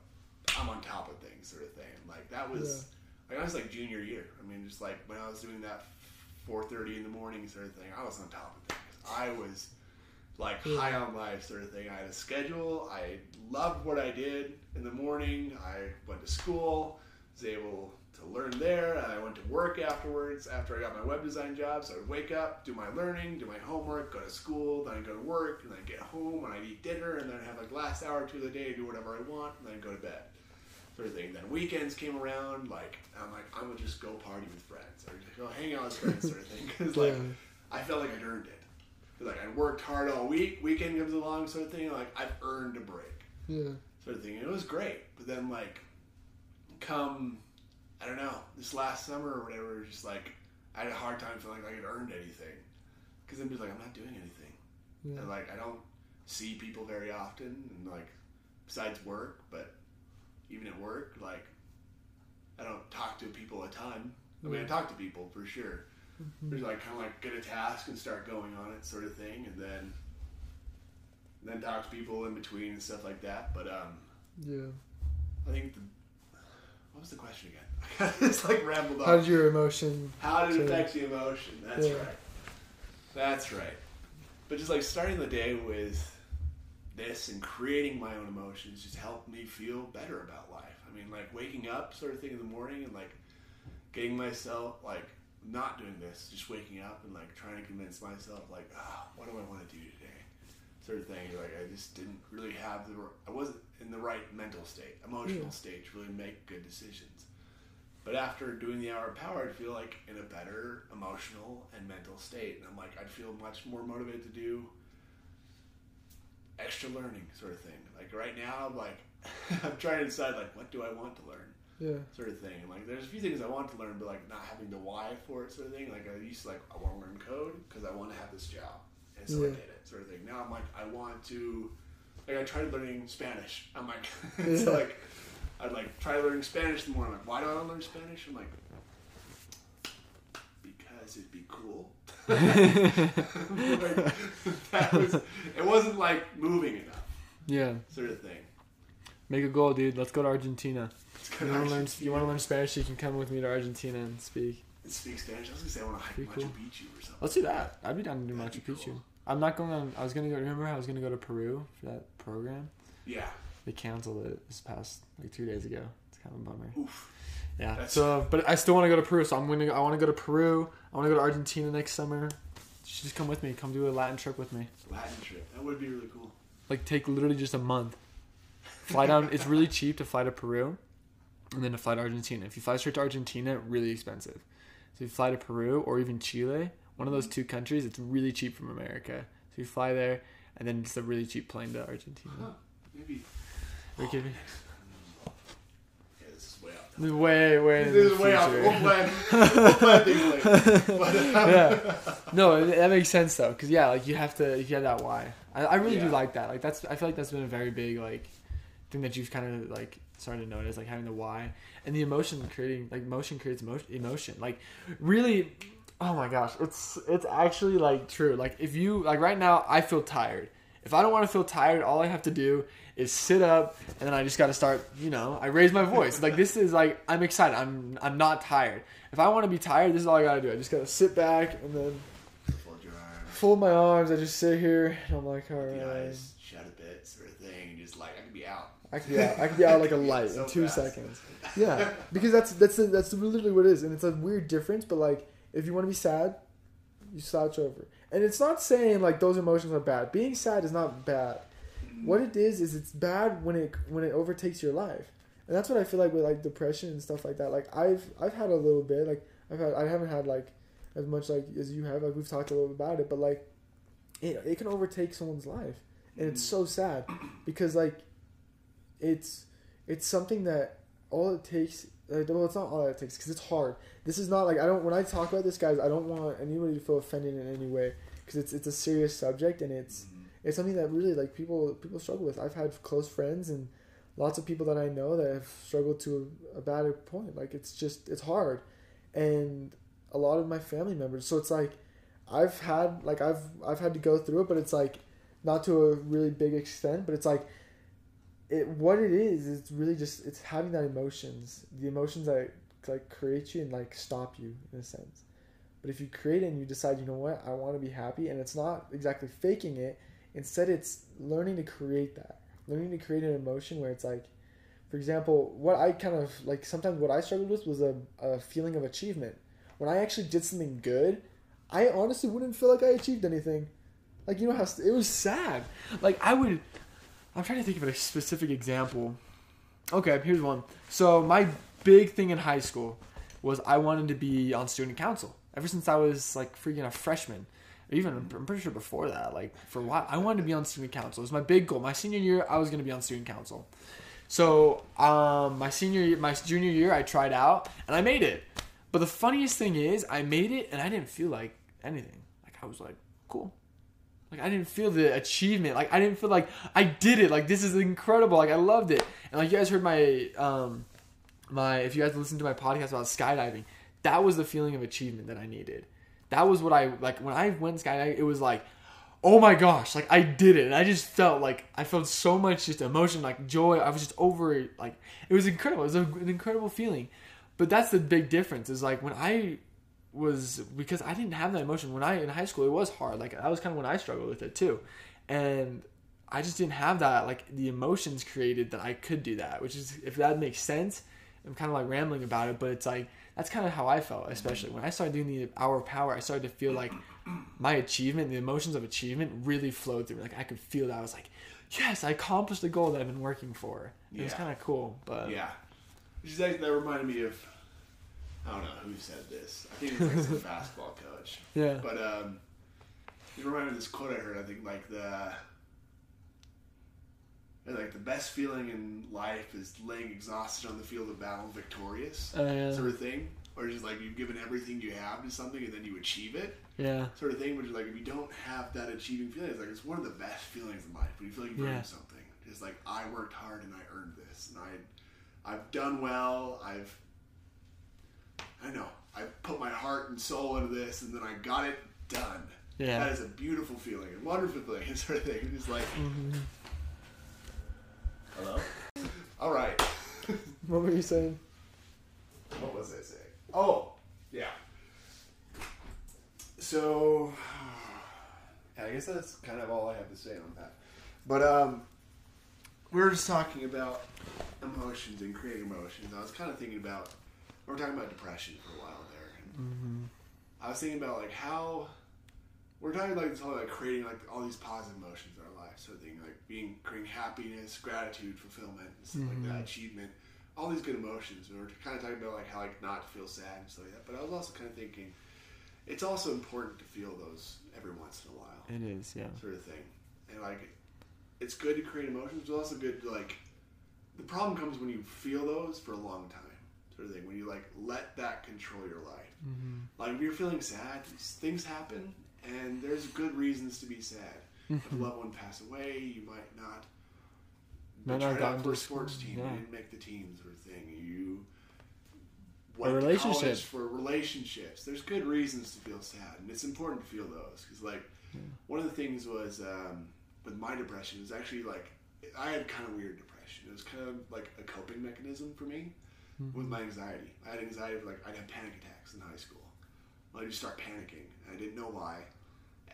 I'm on top of things, sort of thing. Like that was like I was like junior year. I mean, just like when I was doing that 4:30 in the morning sort of thing, I was on top of things. I was like Yeah. high on life sort of thing. I had a schedule. I loved what I did in the morning. I went to school. Was able to learn there. And I went to work afterwards. After I got my web design job, so I would wake up, do my learning, do my homework, go to school, then I go to work, and then I get home and I'd eat dinner, and then I have like last hour or two of the day to do whatever I want, and then go to bed sort of thing. Then weekends came around, like I'm like I'm gonna just go party with friends or just go hang out with friends, sort of thing. Because like. I felt like I'd earned it. 'Cause, like I worked hard all week. Weekend comes along, sort of thing. Like I've earned a break, Yeah. sort of thing. And it was great. But then like come I don't know this last summer or whatever, just like I had a hard time feeling like I had earned anything because then be like I'm not doing anything. Yeah. And like I don't see people very often, and like besides work, but even at work, like I don't talk to people a ton. I mean, I talk to people for sure. There's like kind of like get a task and start going on it, sort of thing, and then then talk to people in between and stuff like that. But um, Yeah. I think the what was the question again? I just like rambled How did your emotion? How did it affect the emotion? That's Yeah. right. That's right. But just like starting the day with this and creating my own emotions just helped me feel better about life. I mean, like waking up sort of thing in the morning and like getting myself like not doing this, just waking up and like trying to convince myself like, ah, what do I want to do today? Sort of thing. Like I just didn't really have the I wasn't in the right mental state, emotional Yeah. state to really make good decisions. But after doing the hour of power, I'd feel like in a better emotional and mental state. And I'm like, I'd feel much more motivated to do extra learning sort of thing. Like right now, I'm like, I'm trying to decide like, what do I want to learn Yeah. sort of thing. Like, there's a few things I want to learn, but like not having the why for it sort of thing. Like I used to like, I want to learn code because I want to have this job. And so I did it sort of thing. Now I'm like, I want to, like I tried learning Spanish. I'm like, it's Yeah. like, I'd like try learning Spanish the morning. I'm like, why do I want to learn Spanish? I'm like, because it'd be cool. Like, that was, it wasn't like moving enough, Yeah. sort of thing. Make a goal, dude. Let's go to Argentina. It's You want to learn? You want to learn Spanish? You can come with me to Argentina and speak. speak Spanish. I was gonna say I want to hike Machu cool. Picchu or something. Let's do that. I'd be down to do That'd Machu Picchu. cool. I'm not going on. I was gonna go. Remember, I was gonna go to Peru for that program. Yeah. They canceled it this past like two days ago. It's kind of a bummer. Oof. Yeah. That's- so, but I still want to go to Peru. So I'm gonna. I want to go to Peru. I want to go to Argentina next summer. Just come with me. Come do a Latin trip with me. Latin trip. That would be really cool. Like take literally just a month. Fly down. it's really cheap to fly to Peru, and then to fly to Argentina. If you fly straight to Argentina, really expensive. So you fly to Peru or even Chile, one of those two countries, it's really cheap from America. So you fly there, and then it's a really cheap plane to Argentina. Huh. Maybe. Are you kidding me? Yeah, way. Way, This is way out. future. We'll plan. We'll plan things later. But, um, yeah. No, that makes sense though, because yeah, like you have to, you have that why. I, I really do like that. Like that's, I feel like that's been a very big like thing that you've kind of like started to notice, like having the why and the emotion creating, like motion creates emotion. Emotion, like really. Oh my gosh, it's it's actually like true. Like if you like right now, I feel tired. If I don't want to feel tired, all I have to do is sit up, and then I just got to start. You know, I raise my voice. Like this is like I'm excited. I'm I'm not tired. If I want to be tired, this is all I gotta do. I just gotta sit back and then Fold your arms. fold my arms. I just sit here, and I'm like, all The eyes shut a bit, sort of thing. Just like I could be out. I could be out. I could be out like a light So in two fast. seconds. Yeah, because that's that's that's literally what it is, and it's a weird difference. But like, if you want to be sad, you slouch over, and it's not saying like those emotions are bad. Being sad is not bad. What it is is it's bad when it when it overtakes your life, and that's what I feel like with like depression and stuff like that. Like I've I've had a little bit. Like I've had I haven't had like as much like as you have. Like we've talked a little bit about it, but like it it can overtake someone's life, and it's mm. so sad because like it's it's something that all it takes like, well it's not all it takes because it's hard this is not like i don't when i talk about this guys i don't want anybody to feel offended in any way because it's it's a serious subject and it's. It's something that really like people people struggle with. I've had close friends and lots of people that i know that have struggled to a, a bad point. Like it's just it's hard. And a lot of my family members so it's like i've had like i've i've had to go through it but it's like not to a really big extent but it's like it what it is it's really just it's having that emotions the emotions that like create you and like stop you in a sense. But if you create it and you decide you know what? I want to be happy and it's not exactly faking it instead it's learning to create that learning to create an emotion where it's like for example what i kind of like sometimes what i struggled with was a, a feeling of achievement when i actually did something good i honestly wouldn't feel like i achieved anything like you know how it was sad like i would I'm trying to think of a specific example. Okay, here's one. So my big thing in high school was I wanted to be on student council. Ever since I was like freaking a freshman, even I'm pretty sure before that, like for a while, I wanted to be on student council. It was my big goal. My senior year, I was going to be on student council. So um, my senior, year, my junior year, I tried out and I made it. But the funniest thing is, I made it and I didn't feel like anything. Like I was like, cool. Like I didn't feel the achievement. Like I didn't feel like I did it. Like this is incredible. Like I loved it. And like you guys heard my um my if you guys listened to my podcast about skydiving, that was the feeling of achievement that I needed. That was what I like when I went skydiving. It was like, oh my gosh, like I did it, and I just felt like I felt so much just emotion, like joy. I was just over it. Like it was incredible. It was an incredible feeling. But that's the big difference. Is like when I was because I didn't have that emotion when I in high school. It was hard. Like that was kind of when I struggled with it too, and I just didn't have that like the emotions created that I could do that. Which is if that makes sense. I'm kind of like rambling about it, but it's like that's kind of how I felt, especially when I started doing the hour of power. I started to feel like my achievement, the emotions of achievement, really flowed through. me. Like I could feel that. I was like, yes, I accomplished the goal that I've been working for. It was kind of cool, but Yeah. Is like, that reminded me of, I don't know who said this. I think it's like some basketball coach. yeah, But um, it reminded me of this quote I heard. I think like the like the best feeling in life is laying exhausted on the field of battle, victorious, Oh, yeah. sort of thing. Or just like you've given everything you have to something and then you achieve it, yeah, sort of thing. Which is like if you don't have that achieving feeling, it's like it's one of the best feelings in life when you feel like you've Yeah. earned something. It's like I worked hard and I earned this, and I, I've done well. I've, I know, I put my heart and soul into this, and then I got it done. yeah. That is a beautiful feeling, a wonderful feeling, sort of thing. It's like, Mm-hmm. Hello. All right. What were you saying? What was I saying? Oh, yeah. So, I guess that's kind of all I have to say on that. But um, we are just talking about emotions and creating emotions. I was kind of thinking about we were talking about depression for a while there. And I was thinking about like how we're talking like this whole like creating like all these positive emotions in our lives, sort of thing, like being creating happiness, gratitude, fulfillment, and stuff like that, achievement, all these good emotions. And we're kind of talking about like how like not to feel sad and stuff like that. But I was also kind of thinking it's also important to feel those every once in a while It is, yeah. sort of thing. And like, it's good to create emotions, but also good to like. The problem comes when you feel those for a long time, sort of thing. When you like let that control your life. Mm-hmm. Like if you're feeling sad, things happen, and there's good reasons to be sad. If a loved one pass away, you might not. Might not gotten out for a sports team, yeah. you didn't make the team, sort of thing. You went to relationship. college for relationships. There's good reasons to feel sad, and it's important to feel those because, like, one of the things was um, with my depression is actually like I had kind of weird depression. It was kind of like a coping mechanism for me with my anxiety. I had anxiety for like I'd have panic attacks in high school. Well, I'd just start panicking, I didn't know why.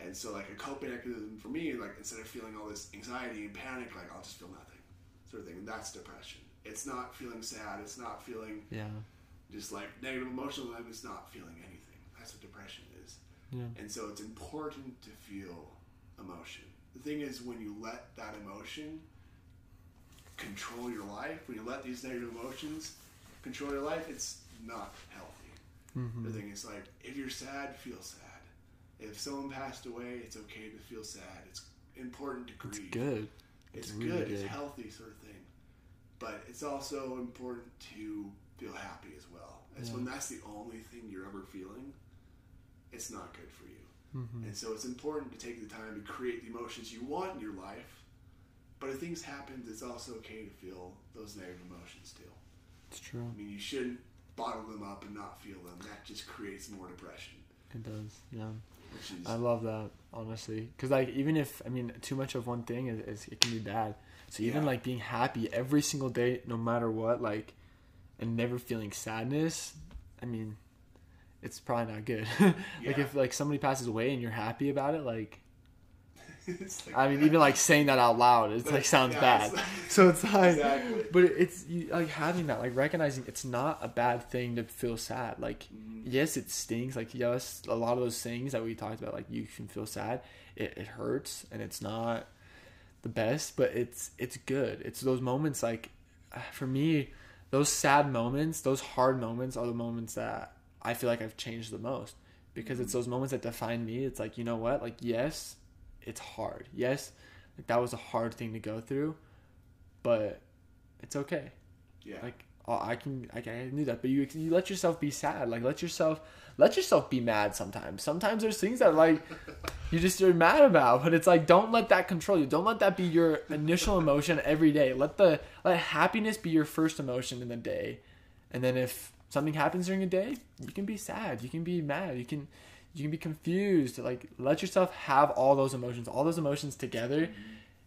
And so, like a coping mechanism for me, like instead of feeling all this anxiety and panic, like I'll just feel nothing, sort of thing. And that's depression. It's not feeling sad. It's not feeling Yeah. just like negative emotional. Like it's not feeling anything. That's what depression is. Yeah. And so it's important to feel emotion. The thing is, when you let that emotion control your life, when you let these negative emotions control your life, it's not healthy. Mm-hmm. The thing is, like, if you're sad, feel sad. If someone passed away, it's okay to feel sad. It's important to grieve. It's good. It's, It's really good. It's healthy, sort of thing. But it's also important to feel happy as well. It's Yeah. when that's the only thing you're ever feeling, it's not good for you. Mm-hmm. And so it's important to take the time to create the emotions you want in your life. But if things happen, it's also okay to feel those negative emotions too. It's true. I mean, you shouldn't bottle them up and not feel them. That just creates more depression. It does. Yeah. Is I love that honestly, because like even if I mean too much of one thing is, is it can be bad. So even Yeah. like being happy every single day, no matter what, like, and never feeling sadness, I mean, it's probably not good. like Yeah. if like somebody passes away and you're happy about it, like like I mean even like saying that out loud, it's like sounds Yeah, bad. it's- So it's like, Exactly. but it's you, like having that, like recognizing it's not a bad thing to feel sad. Like, Mm-hmm. yes, it stings. Like, yes, a lot of those things that we talked about, like you can feel sad. It, it hurts and it's not the best, but it's it's good. It's those moments like for me, those sad moments, those hard moments are the moments that I feel like I've changed the most because it's those moments that define me. It's like you know what, like yes, it's hard. Yes, like that was a hard thing to go through, but it's okay. yeah. Like oh, I can, I can I knew that, but you you let yourself be sad. Like let yourself let yourself be mad sometimes. Sometimes there's things that like you just are mad about, but it's like don't let that control you. Don't let that be your initial emotion every day. Let the let happiness be your first emotion in the day, and then if something happens during a day, you can be sad, you can be mad, you can you can be confused. Like let yourself have all those emotions. All those emotions together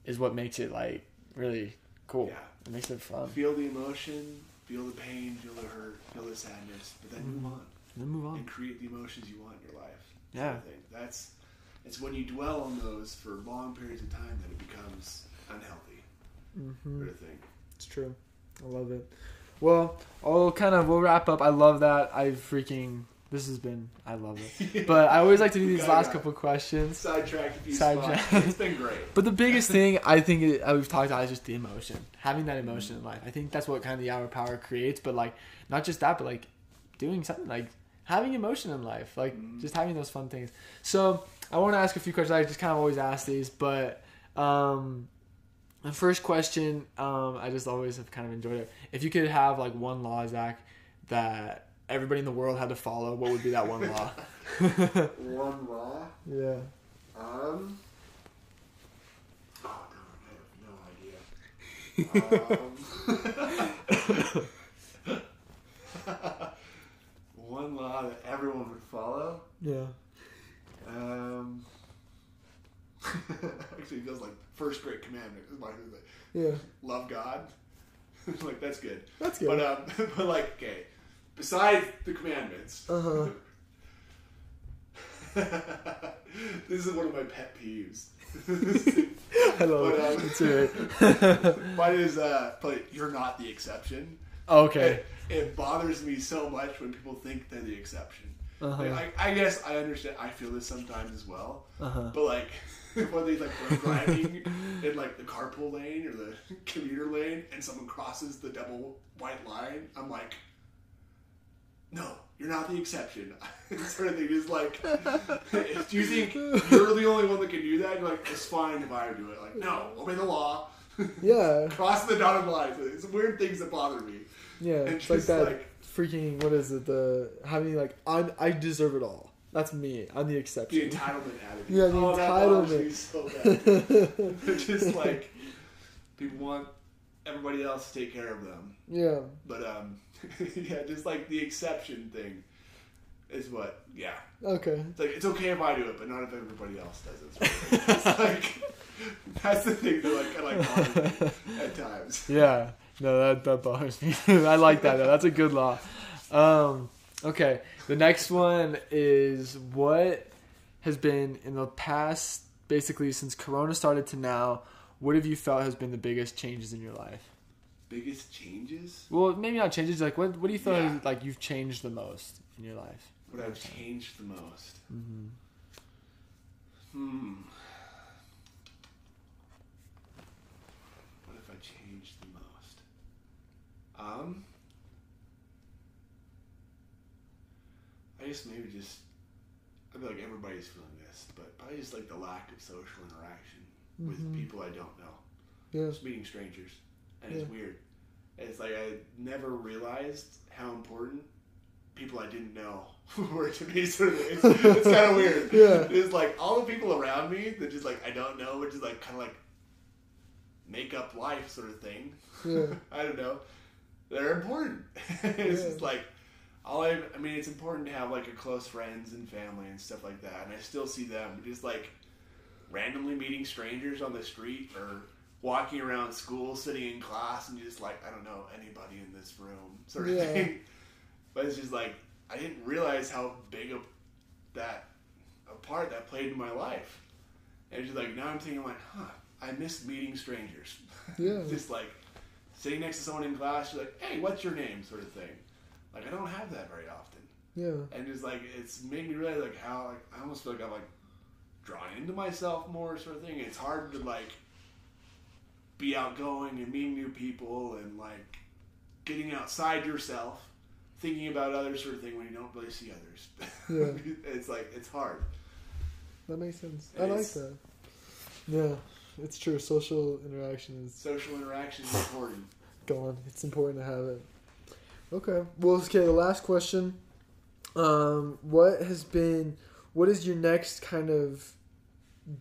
is what makes it like really cool. Yeah. It makes it fun. Feel the emotion, feel the pain, feel the hurt, feel the sadness, but then move on Then move on. and create the emotions you want in your life. Yeah. Sort of thing. That's it's when you dwell on those for long periods of time that it becomes unhealthy. Mm-hmm. Sort of thing. It's true. I love it. Well, I'll kind of we'll wrap up. I love that. I freaking this has been I love it. But I always like to do these last couple questions. Sidetracked a few Sidetrack. spots. It's been great. But the biggest thing I think it, uh, we've talked about is just the emotion, having that emotion in life. I think that's what kind of the hour power creates. But like, not just that, but like doing something like having emotion in life, like Mhm. just having those fun things. So I want to ask a few questions. I just kind of always ask these, but um, the first question, um, I just always have kind of enjoyed it. If you could have like one law, Zach, that everybody in the world had to follow, what would be that one law? One law. yeah. Um. Oh, no, I have no idea. Um, one law that everyone would follow. Yeah. Um, actually, it goes like first great commandment. is my like, Yeah. love God. like that's good. That's good. But um, but like okay, besides the commandments, Uh-huh. this is one of my pet peeves. I love But, it. um, It's great. Mine is uh, but you're not the exception. okay. It, it bothers me so much when people think they're the exception. Uh-huh. Like, I, I guess I understand. I feel this sometimes as well. Uh-huh. But like when they like are driving in like the carpool lane or the commuter lane, and someone crosses the double white line, I'm like, no, you're not the exception. sort of thing is like, if you think you're the only one that can do that, you're like, it's fine if I do it. Like, no, obey the law. Yeah. Cross the dotted line. It's weird things that bother me. Yeah. And It's like just that like- freaking what is it? The having like I I deserve it all. That's me. I'm the exception. The entitlement attitude. Yeah, the oh, entitlement. me so bad. They're just like people want everybody else to take care of them. yeah. But um, yeah, just like the exception thing is what. Yeah, Okay. it's like it's okay if I do it, but not if everybody else does it. It's like that's the thing that like kind of like at times. Yeah. No, that that bothers me. I like that. Though. That's a good law. Um. Okay. The next one is what has been in the past, basically since Corona started to now. What have you felt has been the biggest changes in your life? Biggest changes? Well, maybe not changes. Like, what what do you feel Yeah. like you've changed the most in your life? What I've changed the most? Mm-hmm. Hmm. What if I changed the most? Um. I guess maybe just. I feel like everybody's feeling this, but probably just like the lack of social interaction Mhm. with people I don't know. Yeah. Just meeting strangers, and it's Yeah. weird. It's like I never realized how important people I didn't know were to me. Sort of, it's, it's kind of weird. Yeah. It's like all the people around me that just like I don't know, which is like kind of like make up life sort of thing. Yeah. I don't know. They're important. it's Yeah. just like all I. I mean, it's important to have like a close friends and family and stuff like that, and I still see them. Just like randomly meeting strangers on the street or walking around school, sitting in class, and you just like I don't know anybody in this room, sort of Yeah. thing. But it's just like I didn't realize how big a that a part that played in my life. And it's just like now I'm thinking like, huh, I miss meeting strangers. Yeah. just like sitting next to someone in class, you're like, hey, what's your name, sort of thing. Like I don't have that very often, Yeah. and it's like it's made me realize like how like I almost feel like I'm like drawn into myself more, sort of thing. It's hard to like be outgoing and meeting new people and like getting outside yourself, thinking about others, sort of thing when you don't really see others. Yeah. it's like it's hard. That makes sense. And I like that. Yeah. It's true. Social interaction is Social interaction is important. gone. It's important to have it. Okay. Well, okay. The last question. Um, what has been? What is your next kind of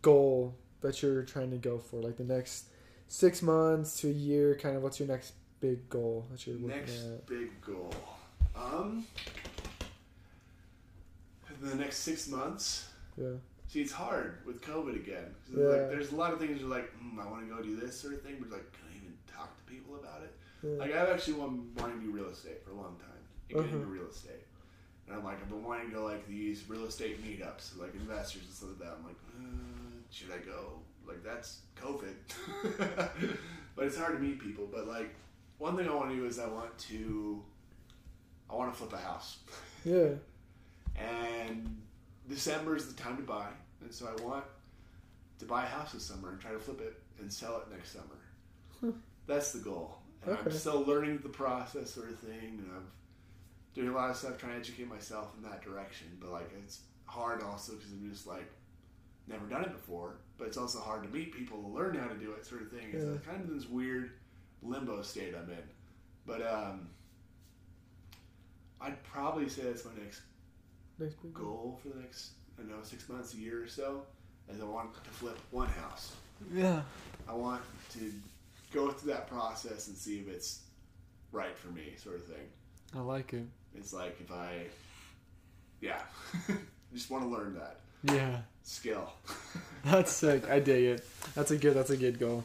goal that you're trying to go for? Like the next six months to a year. Kind of. What's your next big goal that you're looking Next at? big goal. Um, in the next six months. Yeah. See, it's hard with COVID again. Yeah. Like, there's a lot of things you're like, mm, I want to go do this sort of thing, but like, can I even talk to people about it? Yeah. Like, I've actually been wanting to do real estate for a long time and get Uh-huh. into real estate. And I'm like, I've been wanting to go like these real estate meetups, like investors and stuff like that. I'm like, uh, should I go? Like, that's COVID. but it's hard to meet people. But like, one thing I want to do is I want to, I want to flip a house. yeah. And December is the time to buy, and so I want to buy a house this summer and try to flip it and sell it next summer. Hmm. That's the goal. And I'm still learning the process, sort of thing, and I'm doing a lot of stuff trying to educate myself in that direction. But like, it's hard also because I'm just like never done it before. But it's also hard to meet people to learn how to do it, sort of thing. It's Yeah. kind of this weird limbo state I'm in. But um, I'd probably say that's my next Next goal. goal for the next, I don't know, six months, a year or so, is I want to flip one house. Yeah. I want to go through that process and see if it's right for me, sort of thing. I like it. It's like if I, yeah, just want to learn that Yeah. Skill. That's sick. I dig it. That's a good. That's a good goal.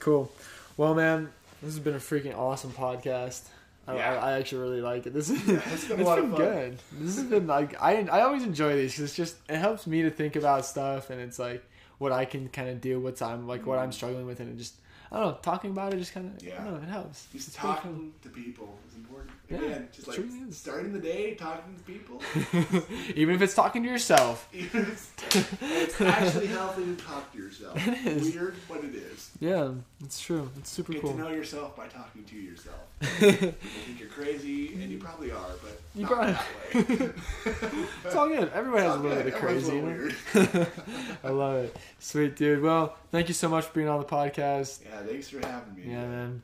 Cool. Well, man, this has been a freaking awesome podcast. I, Yeah. I, I actually really like it. This is Yeah, it's been a lot of fun. good. This has been like I I always enjoy these because it's just it helps me to think about stuff and it's like what I can kind of do, what's I'm like what I'm mm. struggling with, and it just I don't know talking about it just kind of Yeah. I don't know it helps. Just It's talking to people is important. Yeah, Again, just like starting the day talking to people. Even if it's talking to yourself. it's, it's actually healthy to talk to yourself. It is. Weird, but it is. Yeah, it's true. It's super Get cool. to know yourself by talking to yourself. People think you're crazy, and you probably are, but You not probably- that way. It's all good. Everybody has a little bit of crazy. you know? I love it. Sweet dude. Well, thank you so much for being on the podcast. Yeah, thanks for having me. Yeah, man.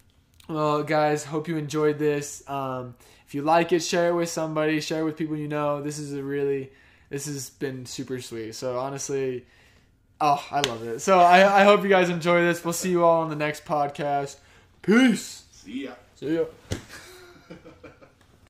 Well, guys, hope you enjoyed this. Um, if you like it, share it with somebody. Share it with people you know. This is a really, this has been super sweet. So honestly, oh, I love it. So I, I hope you guys enjoy this. We'll see you all on the next podcast. Peace. See ya. See ya.